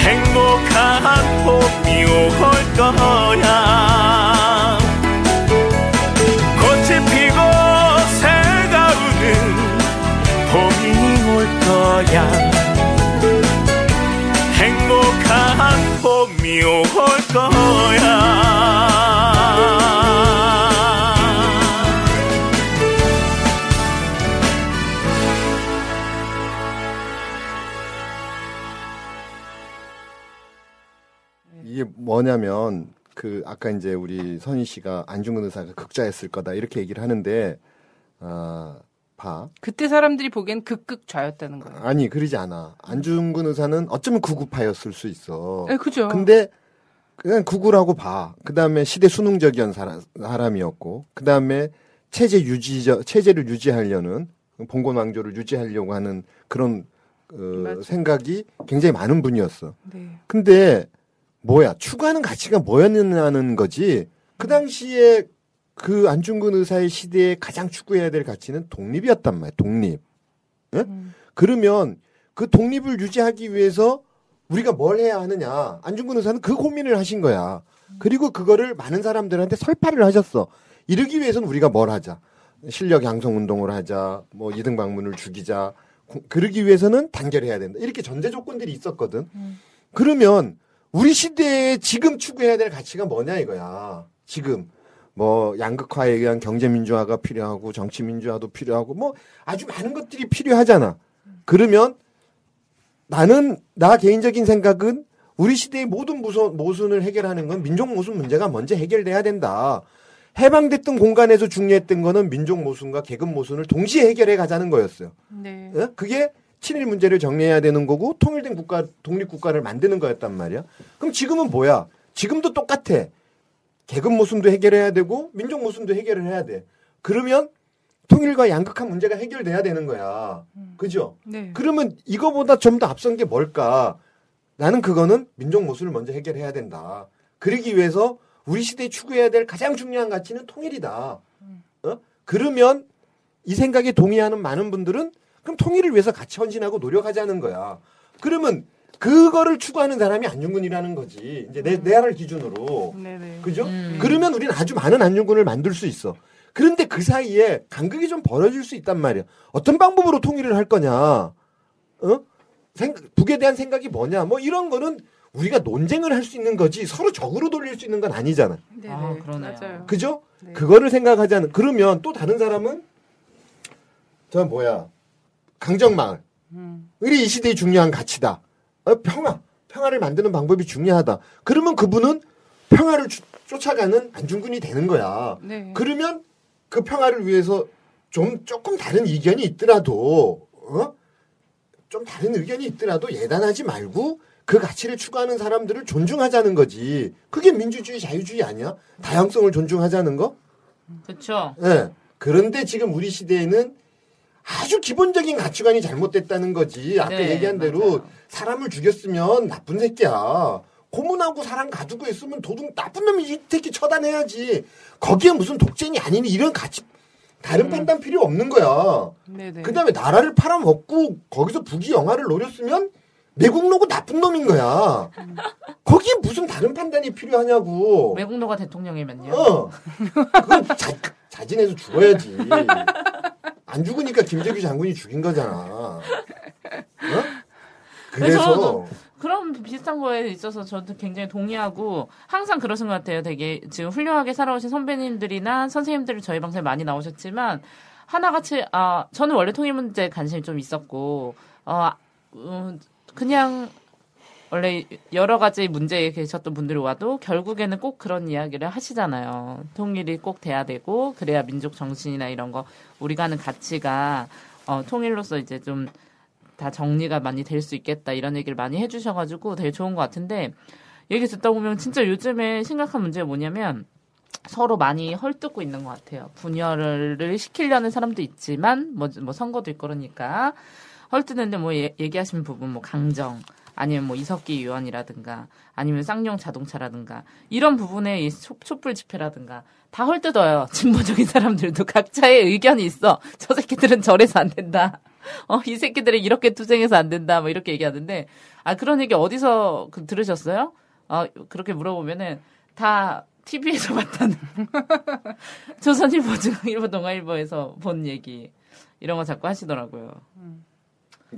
G: 행복한 봄이 올 거야.
D: 꽃이 피고 새가 우는 봄이 올 거야. 게 뭐냐면 그 아까 이제 우리 선희 씨가 안중근 의사가 극자였을 거다 이렇게 얘기를 하는데 아, 봐.
F: 그때 사람들이 보기엔 극극 좌였다는 거예요.
D: 아니 그러지 않아. 안중근 의사는 어쩌면 구구파였을 수 있어.
F: 네, 그죠.
D: 근데 그냥 구구라고 봐. 그 다음에 시대 수능적이었 사람, 사람이었고, 그 다음에 체제 유지, 체제를 유지하려는 봉건 왕조를 유지하려고 하는 그런 어. 생각이 굉장히 많은 분이었어.
F: 네.
D: 근데 뭐야 추구하는 가치가 뭐였냐는 거지. 그 당시에 그 안중근 의사의 시대에 가장 추구해야 될 가치는 독립이었단 말이야. 독립. 예?
F: 음.
D: 그러면 그 독립을 유지하기 위해서 우리가 뭘 해야 하느냐. 안중근 의사는 그 고민을 하신 거야. 그리고 그거를 많은 사람들한테 설파를 하셨어. 이러기 위해서는 우리가 뭘 하자. 실력 양성 운동을 하자. 뭐 이등 방문을 죽이자. 고- 그러기 위해서는 단결해야 된다. 이렇게 전제 조건들이 있었거든. 그러면 우리 시대에 지금 추구해야 될 가치가 뭐냐 이거야. 지금 뭐 양극화에 의한 경제 민주화가 필요하고 정치 민주화도 필요하고 뭐 아주 많은 것들이 필요하잖아. 그러면 나는 나 개인적인 생각은 우리 시대의 모든 모순, 모순을 해결하는 건 민족 모순 문제가 먼저 해결돼야 된다. 해방됐던 공간에서 중요했던 거는 민족 모순과 계급 모순을 동시에 해결해 가자는 거였어요.
F: 네.
D: 어? 그게 친일 문제를 정리해야 되는 거고 통일된 국가 독립 국가를 만드는 거였단 말이야. 그럼 지금은 뭐야? 지금도 똑같아. 계급 모순도 해결해야 되고 민족 모순도 해결을 해야 돼. 그러면 통일과 양극화 문제가 해결돼야 되는 거야. 그죠?
F: 네.
D: 그러면 이거보다 좀 더 앞선 게 뭘까? 나는 그거는 민족 모순을 먼저 해결해야 된다. 그러기 위해서 우리 시대에 추구해야 될 가장 중요한 가치는 통일이다. 어? 그러면 이 생각에 동의하는 많은 분들은 그럼 통일을 위해서 같이 헌신하고 노력하자는 거야. 그러면 그거를 추구하는 사람이 안중근이라는 거지. 이제 내, 내를 기준으로.
F: 네네.
D: 그죠?
E: 음.
D: 그러면 우리는 아주 많은 안중근을 만들 수 있어. 그런데 그 사이에 간극이 좀 벌어질 수 있단 말이야. 어떤 방법으로 통일을 할 거냐? 어? 생각, 북에 대한 생각이 뭐냐? 뭐 이런 거는 우리가 논쟁을 할 수 있는 거지 서로 적으로 돌릴 수 있는 건 아니잖아.
F: 네네.
E: 아, 그러네요.
F: 맞아요.
D: 그죠?
F: 네.
D: 그거를 생각하자는 그러면 또 다른 사람은 저 뭐야 강정마을
F: 음.
D: 우리 이 시대의 중요한 가치다. 어, 평화 평화를 만드는 방법이 중요하다. 그러면 그분은 평화를 주- 쫓아가는 안중근이 되는 거야.
F: 네.
D: 그러면 그 평화를 위해서 좀 조금 다른 의견이 있더라도 어? 좀 다른 의견이 있더라도 예단하지 말고 그 가치를 추구하는 사람들을 존중하자는 거지. 그게 민주주의, 자유주의 아니야? 다양성을 존중하자는 거?
E: 그렇죠.
D: 예. 그런데 지금 우리 시대에는 아주 기본적인 가치관이 잘못됐다는 거지. 아까
E: 네,
D: 얘기한 대로
E: 맞아요.
D: 사람을 죽였으면 나쁜 새끼야. 고문하고 사람 가두고 있으면 도둑 나쁜 놈이 이 새끼 처단해야지. 거기에 무슨 독재니 아니니 이런 가치 다른 판단 필요 없는 거야.
F: 네네.
D: 그다음에 나라를 팔아먹고 거기서 부귀 영화를 노렸으면 내국노고 나쁜 놈인 거야. 거기에 무슨 다른 판단이 필요하냐고.
E: 외국노가 대통령이면요.
D: 어. 그건 자, 자진해서 죽어야지. 안 죽으니까 김재규 장군이 죽인 거잖아. 어? 그래서
E: 그런 비슷한 거에 있어서 저도 굉장히 동의하고 항상 그러신 것 같아요. 되게 지금 훌륭하게 살아오신 선배님들이나 선생님들이 저희 방송에 많이 나오셨지만 하나같이 아 저는 원래 통일 문제에 관심이 좀 있었고 어 음, 그냥 원래 여러 가지 문제에 계셨던 분들이 와도 결국에는 꼭 그런 이야기를 하시잖아요. 통일이 꼭 돼야 되고 그래야 민족 정신이나 이런 거 우리가 하는 가치가 어, 통일로서 이제 좀 다 정리가 많이 될 수 있겠다 이런 얘기를 많이 해주셔가지고 되게 좋은 것 같은데 얘기 듣다 보면 진짜 요즘에 심각한 문제가 뭐냐면 서로 많이 헐뜯고 있는 것 같아요. 분열을 시키려는 사람도 있지만 뭐, 뭐 선거도 있고 그러니까 헐뜯는데 뭐 얘- 얘기하신 부분 뭐 강정 아니면 뭐 이석기 의원이라든가 아니면 쌍용 자동차라든가 이런 부분에 이 촛- 촛불 집회라든가 다 헐뜯어요. 진보적인 사람들도 각자의 의견이 있어. 저 새끼들은 저래서 안 된다. 어, 이 새끼들은 이렇게 투쟁해서 안 된다. 뭐 이렇게 얘기하는데 아 그런 얘기 어디서 그- 들으셨어요? 아 그렇게 물어보면은 다 TV에서 봤다는 조선일보, 중앙일보, 동아일보에서 본 얘기 이런 거 자꾸 하시더라고요.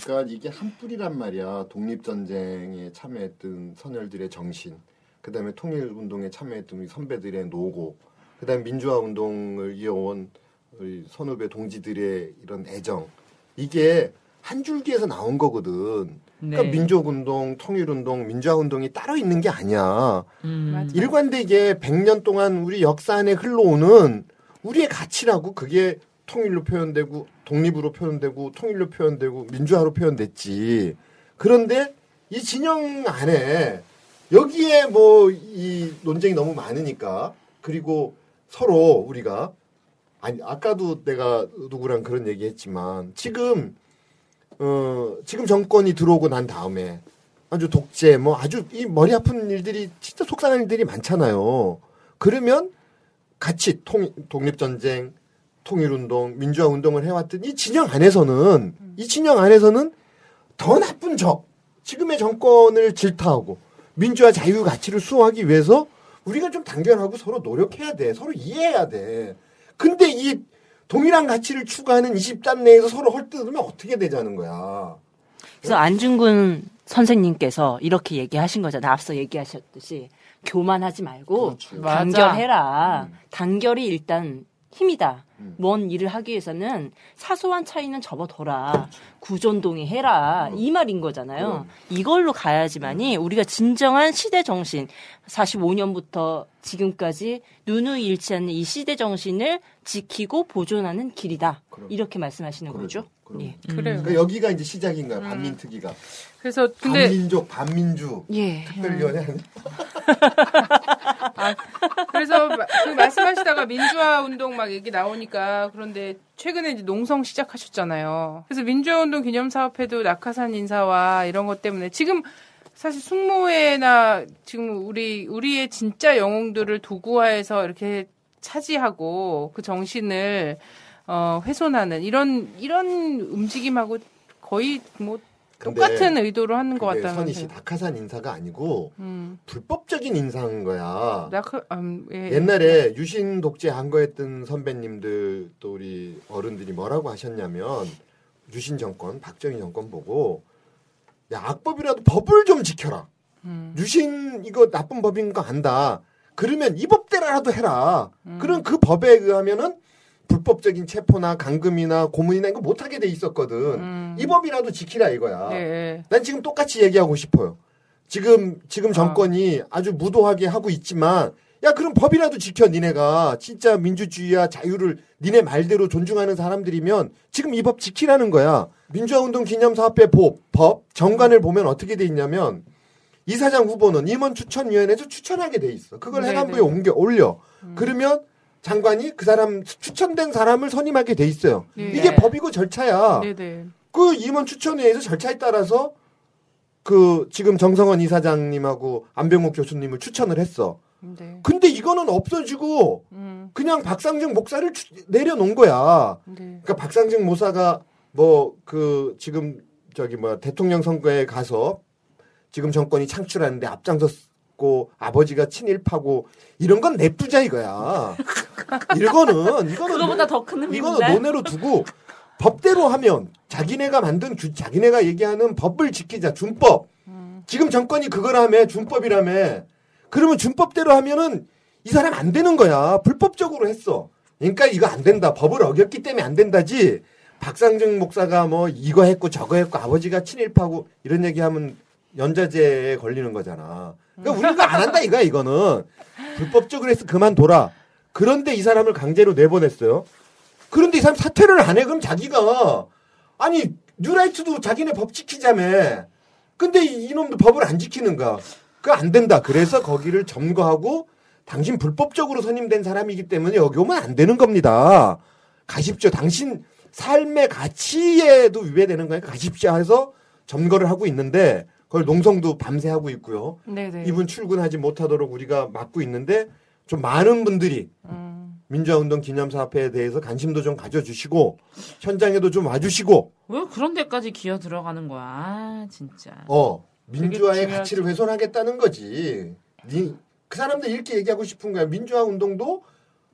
D: 그러니까 이게 한 뿌리란 말이야. 독립 전쟁에 참여했던 선열들의 정신. 그다음에 통일 운동에 참여했던 우리 선배들의 노고, 그다음에 민주화 운동을 이어온 우리 선후배 동지들의 이런 애정, 이게 한 줄기에서 나온 거거든. 그러니까
E: 네.
D: 민족운동, 통일운동, 민주화운동이 따로 있는 게 아니야.
E: 음.
D: 일관되게 100년 동안 우리 역사 안에 흘러오는 우리의 가치라고 그게 통일로 표현되고 독립으로 표현되고 통일로 표현되고 민주화로 표현됐지. 그런데 이 진영 안에 여기에 뭐 이 논쟁이 너무 많으니까 그리고 서로 우리가 아니 아까도 내가 누구랑 그런 얘기했지만 지금 어 지금 정권이 들어오고 난 다음에 아주 독재 뭐 아주 이 머리 아픈 일들이 진짜 속상한 일들이 많잖아요. 그러면 같이 통 독립 전쟁, 통일운동, 민주화운동을 해왔던 이 진영 안에서는 이 진영 안에서는 더 나쁜 적 지금의 정권을 질타하고 민주화 자유 가치를 수호하기 위해서 우리가 좀 단결하고 서로 노력해야 돼. 서로 이해해야 돼. 근데 이 동일한 가치를 추구하는 20단 내에서 서로 헐뜯으면 어떻게 되자는 거야.
C: 그래서 안중근 선생님께서 이렇게 얘기하신 거잖아요. 앞서 얘기하셨듯이 교만하지 말고.
E: 맞아.
C: 단결해라.
D: 음.
C: 단결이 일단 힘이다.
D: 음.
C: 뭔 일을 하기 위해서는 사소한 차이는 접어둬라. 구존동의 해라. 이 말인 거잖아요. 이걸로 가야지만이 우리가 진정한 시대 정신, 45년부터 지금까지 누누일치 않는 이 시대 정신을 지키고 보존하는 길이다.
D: 그럼.
C: 이렇게 말씀하시는
D: 그러죠.
C: 거죠.
D: 그럼.
C: 예.
F: 그래요.
D: 그러니까 여기가 이제 시작인 거야. 반민특위가.
F: 그래서 근데
D: 반민족, 반민주
C: 예.
D: 특별위원회 아니야?
F: 그래서 마- 그 말씀하시다가 민주화 운동 막 얘기 나오니까 그런데 최근에 이제 농성 시작하셨잖아요. 그래서 민주화 운동 기념 사업회도 낙하산 인사와 이런 것 때문에 지금 사실 숙모회나 지금 우리 우리의 진짜 영웅들을 도구화해서 이렇게 차지하고 그 정신을 어 훼손하는 이런 이런 움직임하고 거의 뭐 똑같은 의도로 하는 것 같다는
D: 선희 씨. 낙하산 인사가 아니고
F: 음,
D: 불법적인 인사인 거야.
F: 낙하, 음, 예.
D: 옛날에 유신 독재 한 거했던 선배님들 또 우리 어른들이 뭐라고 하셨냐면 유신 정권 박정희 정권 보고 야 악법이라도 법을 좀 지켜라.
F: 음.
D: 유신 이거 나쁜 법인 거 안다. 그러면 이 법대로라도 해라.
F: 음.
D: 그럼 그 법에 의하면은 불법적인 체포나 감금이나 고문이나 이거 못하게 돼 있었거든.
F: 음.
D: 이 법이라도 지키라 이거야.
F: 예, 예.
D: 난 지금 똑같이 얘기하고 싶어요. 지금 지금
F: 아.
D: 정권이 아주 무도하게 하고 있지만 야 그럼 법이라도 지켜 니네가 진짜 민주주의와 자유를 니네 말대로 존중하는 사람들이면 지금 이 법 지키라는 거야. 민주화운동 기념사업회 법, 법 정관을 보면 어떻게 돼 있냐면 이사장 후보는 임원 추천위원회에서 추천하게 돼 있어. 그걸
F: 네네.
D: 해관부에 옮겨 올려. 그러면 장관이 그 사람 추천된 사람을 선임하게 돼 있어요.
F: 네.
D: 이게 법이고 절차야.
F: 네네.
D: 그 임원 추천회에서 절차에 따라서 그 지금 정성원 이사장님하고 안병욱 교수님을 추천을 했어.
F: 네.
D: 근데 이거는 없어지고
F: 음,
D: 그냥 박상정 목사를 추- 내려놓은 거야.
F: 네.
D: 그러니까 박상정 모사가 뭐 그 지금 저기 뭐 대통령 선거에 가서 지금 정권이 창출하는데 앞장 섰고 아버지가 친일파고 이런 건 내부자 이거야. 이거는 이거는
E: 그거보다 더큰
D: 이거는
E: 의미인데.
D: 논외로 두고 법대로 하면 자기네가 만든 규, 자기네가 얘기하는 법을 지키자 준법. 지금 정권이 그걸 하며 준법이라며. 그러면 준법대로 하면은 이 사람 안 되는 거야. 불법적으로 했어. 그러니까 이거 안 된다. 법을 어겼기 때문에 안 된다지. 박상정 목사가 뭐 이거 했고 저거 했고 아버지가 친일파고 이런 얘기하면 연좌제에 걸리는 거잖아. 그러니까 우리가 안 한다 이거야 이거는. 불법적으로 해서 그만둬라. 그런데 이 사람을 강제로 내보냈어요. 그런데 이 사람 사퇴를 안 해. 그럼 자기가 아니 뉴라이트도 자기네 법 지키자며. 근데 이- 이놈도 법을 안 지키는 거야. 그거 안 된다. 그래서 거기를 점거하고 당신 불법적으로 선임된 사람이기 때문에 여기 오면 안 되는 겁니다. 가십시오. 당신 삶의 가치에도 위배되는 거니까 가십시오 해서 점거를 하고 있는데 그걸 농성도 밤새 하고 있고요.
F: 네네.
D: 이분 출근하지 못하도록 우리가 막고 있는데 좀 많은 분들이
F: 음,
D: 민주화운동 기념사업회에 대해서 관심도 좀 가져주시고 현장에도 좀 와주시고
E: 왜 그런 데까지 기어 들어가는 거야? 아, 진짜.
D: 어 민주화의
F: 중요하지.
D: 가치를 훼손하겠다는 거지. 니, 그 사람들 이렇게 얘기하고 싶은 거야. 민주화 운동도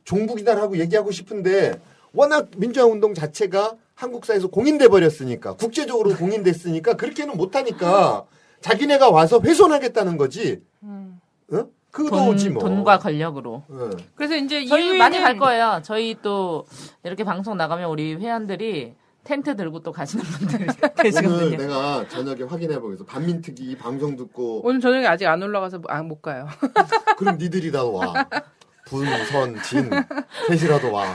D: 종북이다라고 얘기하고 싶은데 워낙 민주화 운동 자체가 한국사에서 공인돼 버렸으니까 국제적으로 공인됐으니까 그렇게는 못하니까 자기네가 와서 훼손하겠다는 거지.
F: 음.
D: 어? 그거
E: 돈,
D: 오지 뭐.
E: 돈과 권력으로.
D: 예.
F: 그래서 이제
E: 저희 많이 갈 거예요. 저희 또 이렇게 방송 나가면 우리 회원들이 텐트 들고 또 가시는 분들
D: 오늘
E: 계시거든요.
D: 내가 저녁에 확인해 보겠어. 반민특위 이 방송 듣고
F: 오늘 저녁에 아직 안 올라가서 아, 못 가요.
D: 그럼 니들이라도 와. 분선 진 셋이라도 와.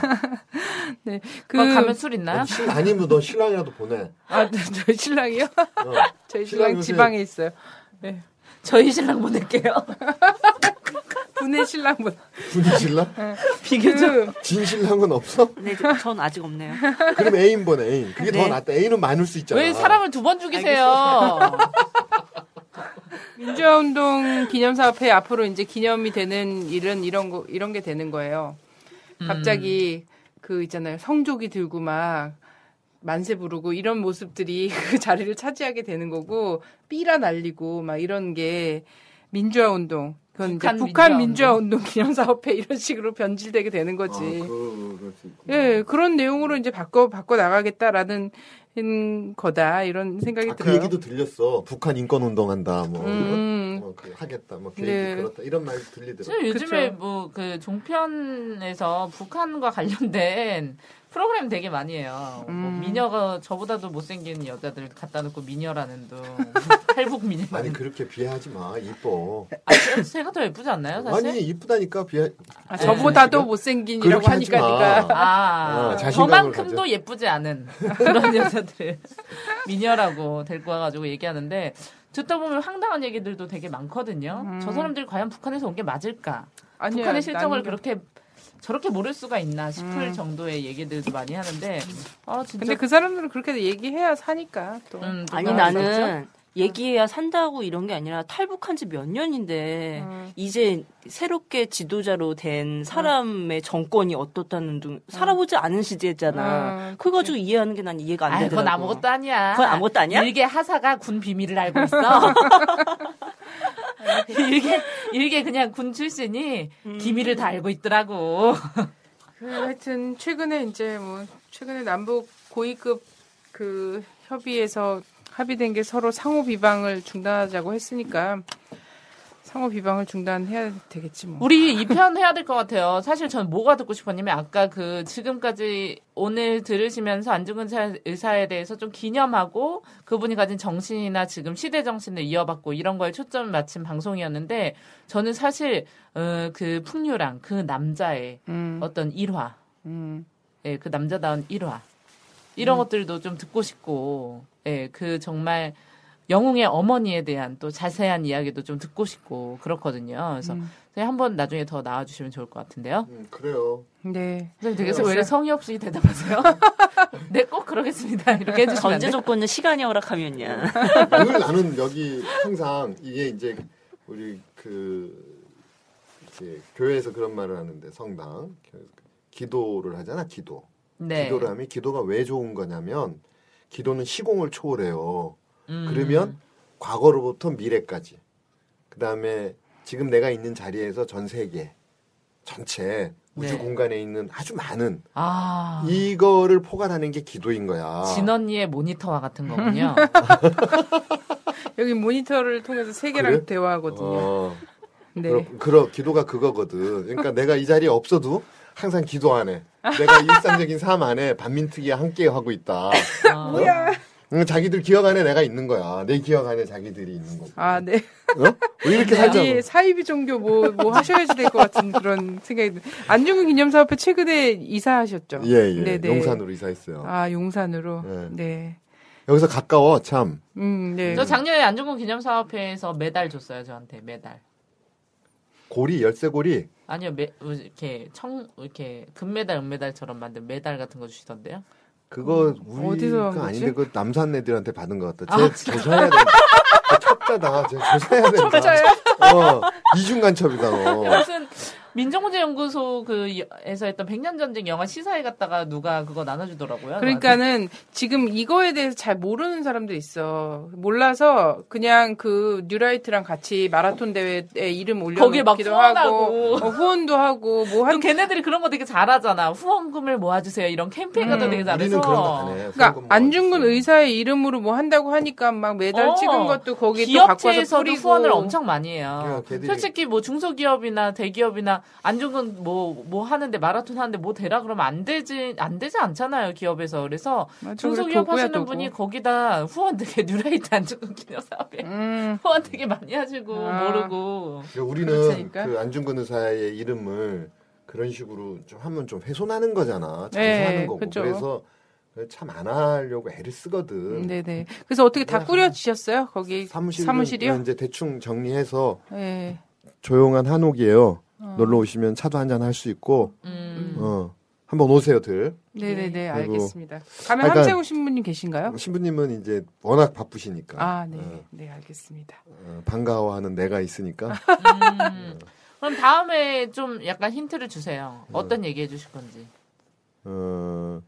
F: 그
E: 어, 가면 술 있나요?
D: 신- 아니면 너 신랑이라도 보내.
F: 아, 저희 신랑이요?
D: 어.
F: 저희
D: 신랑
F: 신랑
D: 요새-
F: 지방에 있어요.
E: 저희 신랑 보낼게요.
F: 분의 신랑분.
D: 분이 신랑?
F: 비교적
D: 진 신랑은 없어?
C: 네, 저- 전 아직 없네요.
D: 그럼 애인 보내 애인. 그게 더
C: 네.
D: 낫다. 애인은 많을 수 있잖아.
E: 왜 사람을 두 번 죽이세요?
F: 민주화운동 기념사업회 앞으로 이제 기념이 되는 일은 이런 거 이런 게 되는 거예요. 갑자기 그 있잖아요 성조기 들고 막 만세 부르고 이런 모습들이 그 자리를 차지하게 되는 거고 삐라 날리고 막 이런 게 민주화 운동 그건
E: 북한
F: 이제 북한
E: 민주화운동.
F: 민주화 운동 기념사업회 이런 식으로 변질되게 되는 거지.
D: 아, 그.
F: 예, 그런 내용으로 이제 바꿔 바꿔 나가겠다라는 음, 거다 이런 생각이
D: 아, 그
F: 들어요.
D: 얘기도 들렸어. 북한 인권 운동한다. 뭐,
F: 음.
D: 뭐 그, 하겠다. 뭐 계획이
F: 네.
D: 그렇다. 이런 말 들리더라고.
E: 지금 요즘에. 뭐 그 종편에서 북한과 관련된 프로그램 되게 많이 해요. 뭐
F: 음.
E: 미녀가 저보다도 못생긴 여자들 갖다 놓고 미녀라는 둥, 탈북 미녀.
D: 아니 그렇게 비하하지 마. 이뻐.
E: 아, 제- 제가 더 예쁘지 않나요, 사실?
D: 아니 이쁘다니까 비하.
F: 아,
E: 네.
F: 저보다도 못생긴이라고 하니까
D: 마.
F: 네가
E: 아,
D: 어, 자신감을
E: 저만큼도
D: 가져.
E: 예쁘지 않은 그런 여자들 미녀라고 데리고 와가지고 얘기하는데 듣다 보면 황당한 얘기들도 되게 많거든요.
F: 음.
E: 저 사람들이 과연 북한에서 온 게 맞을까?
F: 아니야,
E: 북한의 실정을 그렇게 저렇게 모를 수가 있나 싶을
F: 음.
E: 정도의 얘기들도 많이 하는데 아 진짜
F: 근데 그 사람들은 그렇게 얘기해야 사니까 또.
E: 음,
C: 아니 나는
E: 있었죠?
C: 얘기해야 산다고 이런 게 아니라 탈북한 지 몇 년인데
F: 음.
C: 이제 새롭게 지도자로 된 사람의 정권이 어떻다는 등 살아보지 않은 시대잖아.
F: 음,
C: 그거 가지고 이해하는 게 난 이해가 안 되더라고.
E: 그건 아무것도 아니야.
C: 그건 아무것도 아니야?
E: 일개 하사가 군 비밀을 알고 있어. 일개 일개 그냥 군 출신이
C: 음.
E: 기밀을 다 알고 있더라고.
F: 그 하여튼 최근에 이제 뭐 최근에 남북 고위급 그 협의에서 합의된 게 서로 상호 비방을 중단하자고 했으니까 상호 비방을 중단해야 되겠지 뭐.
E: 우리 이 편 해야 될 것 같아요. 사실 저는 뭐가 듣고 싶었냐면 아까 그 지금까지 오늘 들으시면서 안중근 사- 의사에 대해서 좀 기념하고 그분이 가진 정신이나 지금 시대 정신을 이어받고 이런 거에 초점을 맞춘 방송이었는데 저는 사실 어, 그 풍류랑 그 남자의
F: 음,
E: 어떤 일화,
F: 음.
E: 예, 그 남자다운 일화 이런 것들도 좀 듣고 싶고, 예, 그 정말 영웅의 어머니에 대한 또 자세한 이야기도 좀 듣고 싶고 그렇거든요. 그래서
F: 음.
E: 한번 나중에 더 나와주시면 좋을 것 같은데요.
D: 음, 그래요.
F: 네.
E: 선생님 되게 왜 이렇게 성의 없이 대답하세요? 네, 꼭 그러겠습니다. 이렇게 해주시면 안
C: 전제? 조건은 시간이 허락하면야.
D: 늘 나는 여기 항상 이게 이제 우리 그 이렇게 교회에서 그런 말을 하는데 성당 기도를 하잖아 기도.
E: 네.
D: 기도를 하면 기도가 왜 좋은 거냐면 기도는 시공을 초월해요.
E: 음.
D: 그러면 과거로부터 미래까지. 그 다음에 지금 내가 있는 자리에서 전 세계 전체 우주
E: 네.
D: 공간에 있는 아주 많은
E: 아,
D: 이거를 포괄하는 게 기도인 거야.
E: 진언니의 모니터와 같은 거군요.
F: 여기 모니터를 통해서 세계랑
D: 그래?
F: 대화하거든요.
D: 어,
F: 네.
D: 그러, 그러, 기도가 그거거든. 그러니까 내가 이 자리에 없어도 항상 기도 안에 내가 일상적인 삶 안에 반민특위와 함께 하고 있다.
E: 아,
D: 응, 자기들 기억 안에 내가 있는 거야. 내 기억 안에 자기들이 있는 거고.
F: 아, 네.
D: 어? 우리 이렇게 살자고.
F: 아니, 사이비 종교 뭐, 뭐 하셔야지 될 것 같은 그런 생각이 드 안중근 기념사업회 최근에 이사하셨죠?
D: 예, 예.
F: 네네.
D: 용산으로 이사했어요.
F: 아, 용산으로?
D: 네.
F: 네.
D: 여기서 가까워, 참.
F: 음, 네.
E: 저 작년에 안중근 기념사업회에서 메달 줬어요 저한테 메달.
D: 고리, 열쇠고리.
E: 아니요, 매, 이렇게 청 이렇게 금메달, 은메달처럼 만든 메달 같은 거 주시던데요.
D: 그거
F: 음,
D: 우리가? 아닌데 그 남산 애들한테 받은 것 같다.
E: 아,
D: 쟤 조사해야 된다. 아, 첩자다. 쟤 조사해야 된다. 어, 이중간첩이다 너.
E: 무슨 민정문제연구소 그에서 했던 백년 전쟁 영화 시사회 갔다가 누가 그거 나눠주더라고요.
F: 그러니까는 지금 이거에 대해서 잘 모르는 사람도 있어. 몰라서 그냥 그 뉴라이트랑 같이 마라톤 대회에 이름 올려놓기도.
E: 하고
F: 어, 후원도 하고
E: 뭐또
F: 한.
E: 걔네들이 그런 거 되게 잘하잖아. 후원금을 모아주세요. 이런 캠페인 같은 거 되게 잘해서.
D: 우리는 그런 거안 해.
F: 그러니까 안중근 의사의 이름으로 뭐 한다고 하니까 막 메달
E: 어,
F: 찍은 것도 거기 또 갖고 와서
E: 기업체에서도
F: 뿌리고
E: 후원을 엄청 많이 해요.
D: 야, 걔들이-
E: 솔직히 뭐 중소기업이나 대기업이나 안중근 뭐, 뭐 하는데 마라톤 하는데 뭐 되라 그러면 안 되지, 안 되지 않잖아요, 기업에서. 그래서 중소기업 하시는
F: 도구.
E: 분이 거기다 후원 되게 뉴라이트 안중근 기념사업에
F: 음.
E: 후원 되게 많이 하시고
F: 아.
E: 모르고.
D: 그러니까 우리는.
F: 그
D: 안중근 의사의 이름을 그런 식으로 좀 하면 좀 훼손하는 거잖아.
F: 네,
D: 장사하는 거고.
F: 그쵸.
D: 그래서 참안 하려고 애를 쓰거든.
F: 네네. 그래서 어떻게 다 꾸려지셨어요? 거기
D: 사무실
F: 사무실이요?
D: 이제 대충 정리해서
F: 네.
D: 조용한 한옥이에요.
F: 어.
D: 놀러 오시면 차도 한잔 할 수 있고
E: 음.
D: 어. 한번 오세요들.
F: 네네네, 알겠습니다. 가면 함채우 신부님 계신가요?
D: 신부님은 이제 워낙 바쁘시니까
F: 아, 네.
D: 어,
F: 네, 알겠습니다.
D: 어, 반가워하는 내가 있으니까
E: 음. 그럼 다음에 좀 약간 힌트를 주세요. 어떤 얘기 해 주실 건지.
D: 어,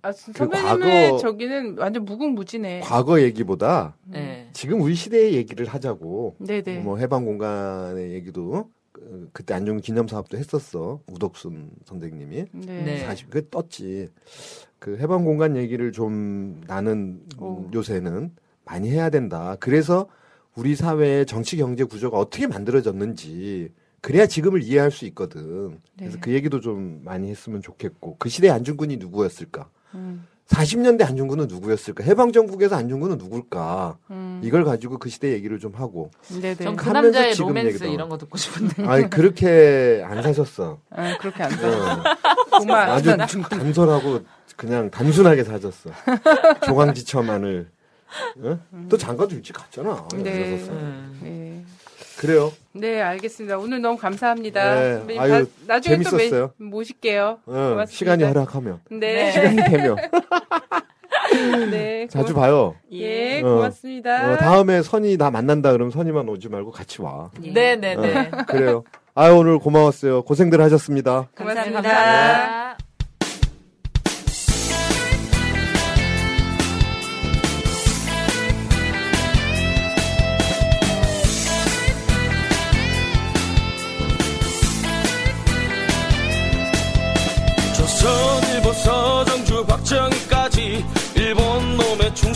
F: 아, 선배님의
D: 그 과거-
F: 저기는 완전 무궁무진해.
D: 과거 얘기보다
E: 네.
D: 지금 우리 시대의 얘기를 하자고.
F: 네네.
D: 뭐 해방 공간의 얘기도 그- 그때 안중 기념 사업도 했었어 우덕순 선생님이
F: 네.
E: 네.
D: 사실 그 떴지 그 해방 공간 얘기를 좀 나는 음,
F: 오.
D: 요새는 많이 해야 된다 그래서 우리 사회의 정치 경제 구조가 어떻게 만들어졌는지 그래야 지금을 이해할 수 있거든 그래서
F: 네.
D: 그 얘기도 좀 많이 했으면 좋겠고 그 시대 안중근이 누구였을까
F: 음,
D: 40년대 안중근은 누구였을까 해방정국에서 안중근은 누굴까
F: 음.
D: 이걸 가지고 그 시대 얘기를 좀 하고
F: 네네.
E: 전그
D: 하면서
E: 남자의
D: 지금
E: 로맨스
D: 얘기도.
E: 이런 거 듣고 싶은데.
D: 아니 그렇게 안 사셨어.
F: 아, 그렇게 안 돼.
D: 어,
F: 정말.
D: 아주 단솔하고 그냥 단순하게 사셨어. 조강지처만을. 어? 또 장가도 일찍 갔잖아.
F: 네.
E: 음.
F: 네.
D: 그래요.
F: 네, 알겠습니다. 오늘 너무 감사합니다.
D: 네,
F: 선배님,
D: 아유,
F: 다- 나중에
D: 재밌었어요.
F: 또 매- 모실게요.
D: 어,
F: 고맙습니다.
D: 시간이 허락하면.
F: 네.
D: 시간이 되면
F: 네.
D: 자주
F: 고-
D: 봐요.
F: 예,
D: 어.
F: 고맙습니다.
D: 어, 다음에 선이 나 만난다 그러면 선이만 오지 말고 같이 와.
E: 네 네네.
D: 어, 그래요. 아유 오늘 고마웠어요. 고생들 하셨습니다.
F: 고맙습니다.
E: 감사합니다.
H: 조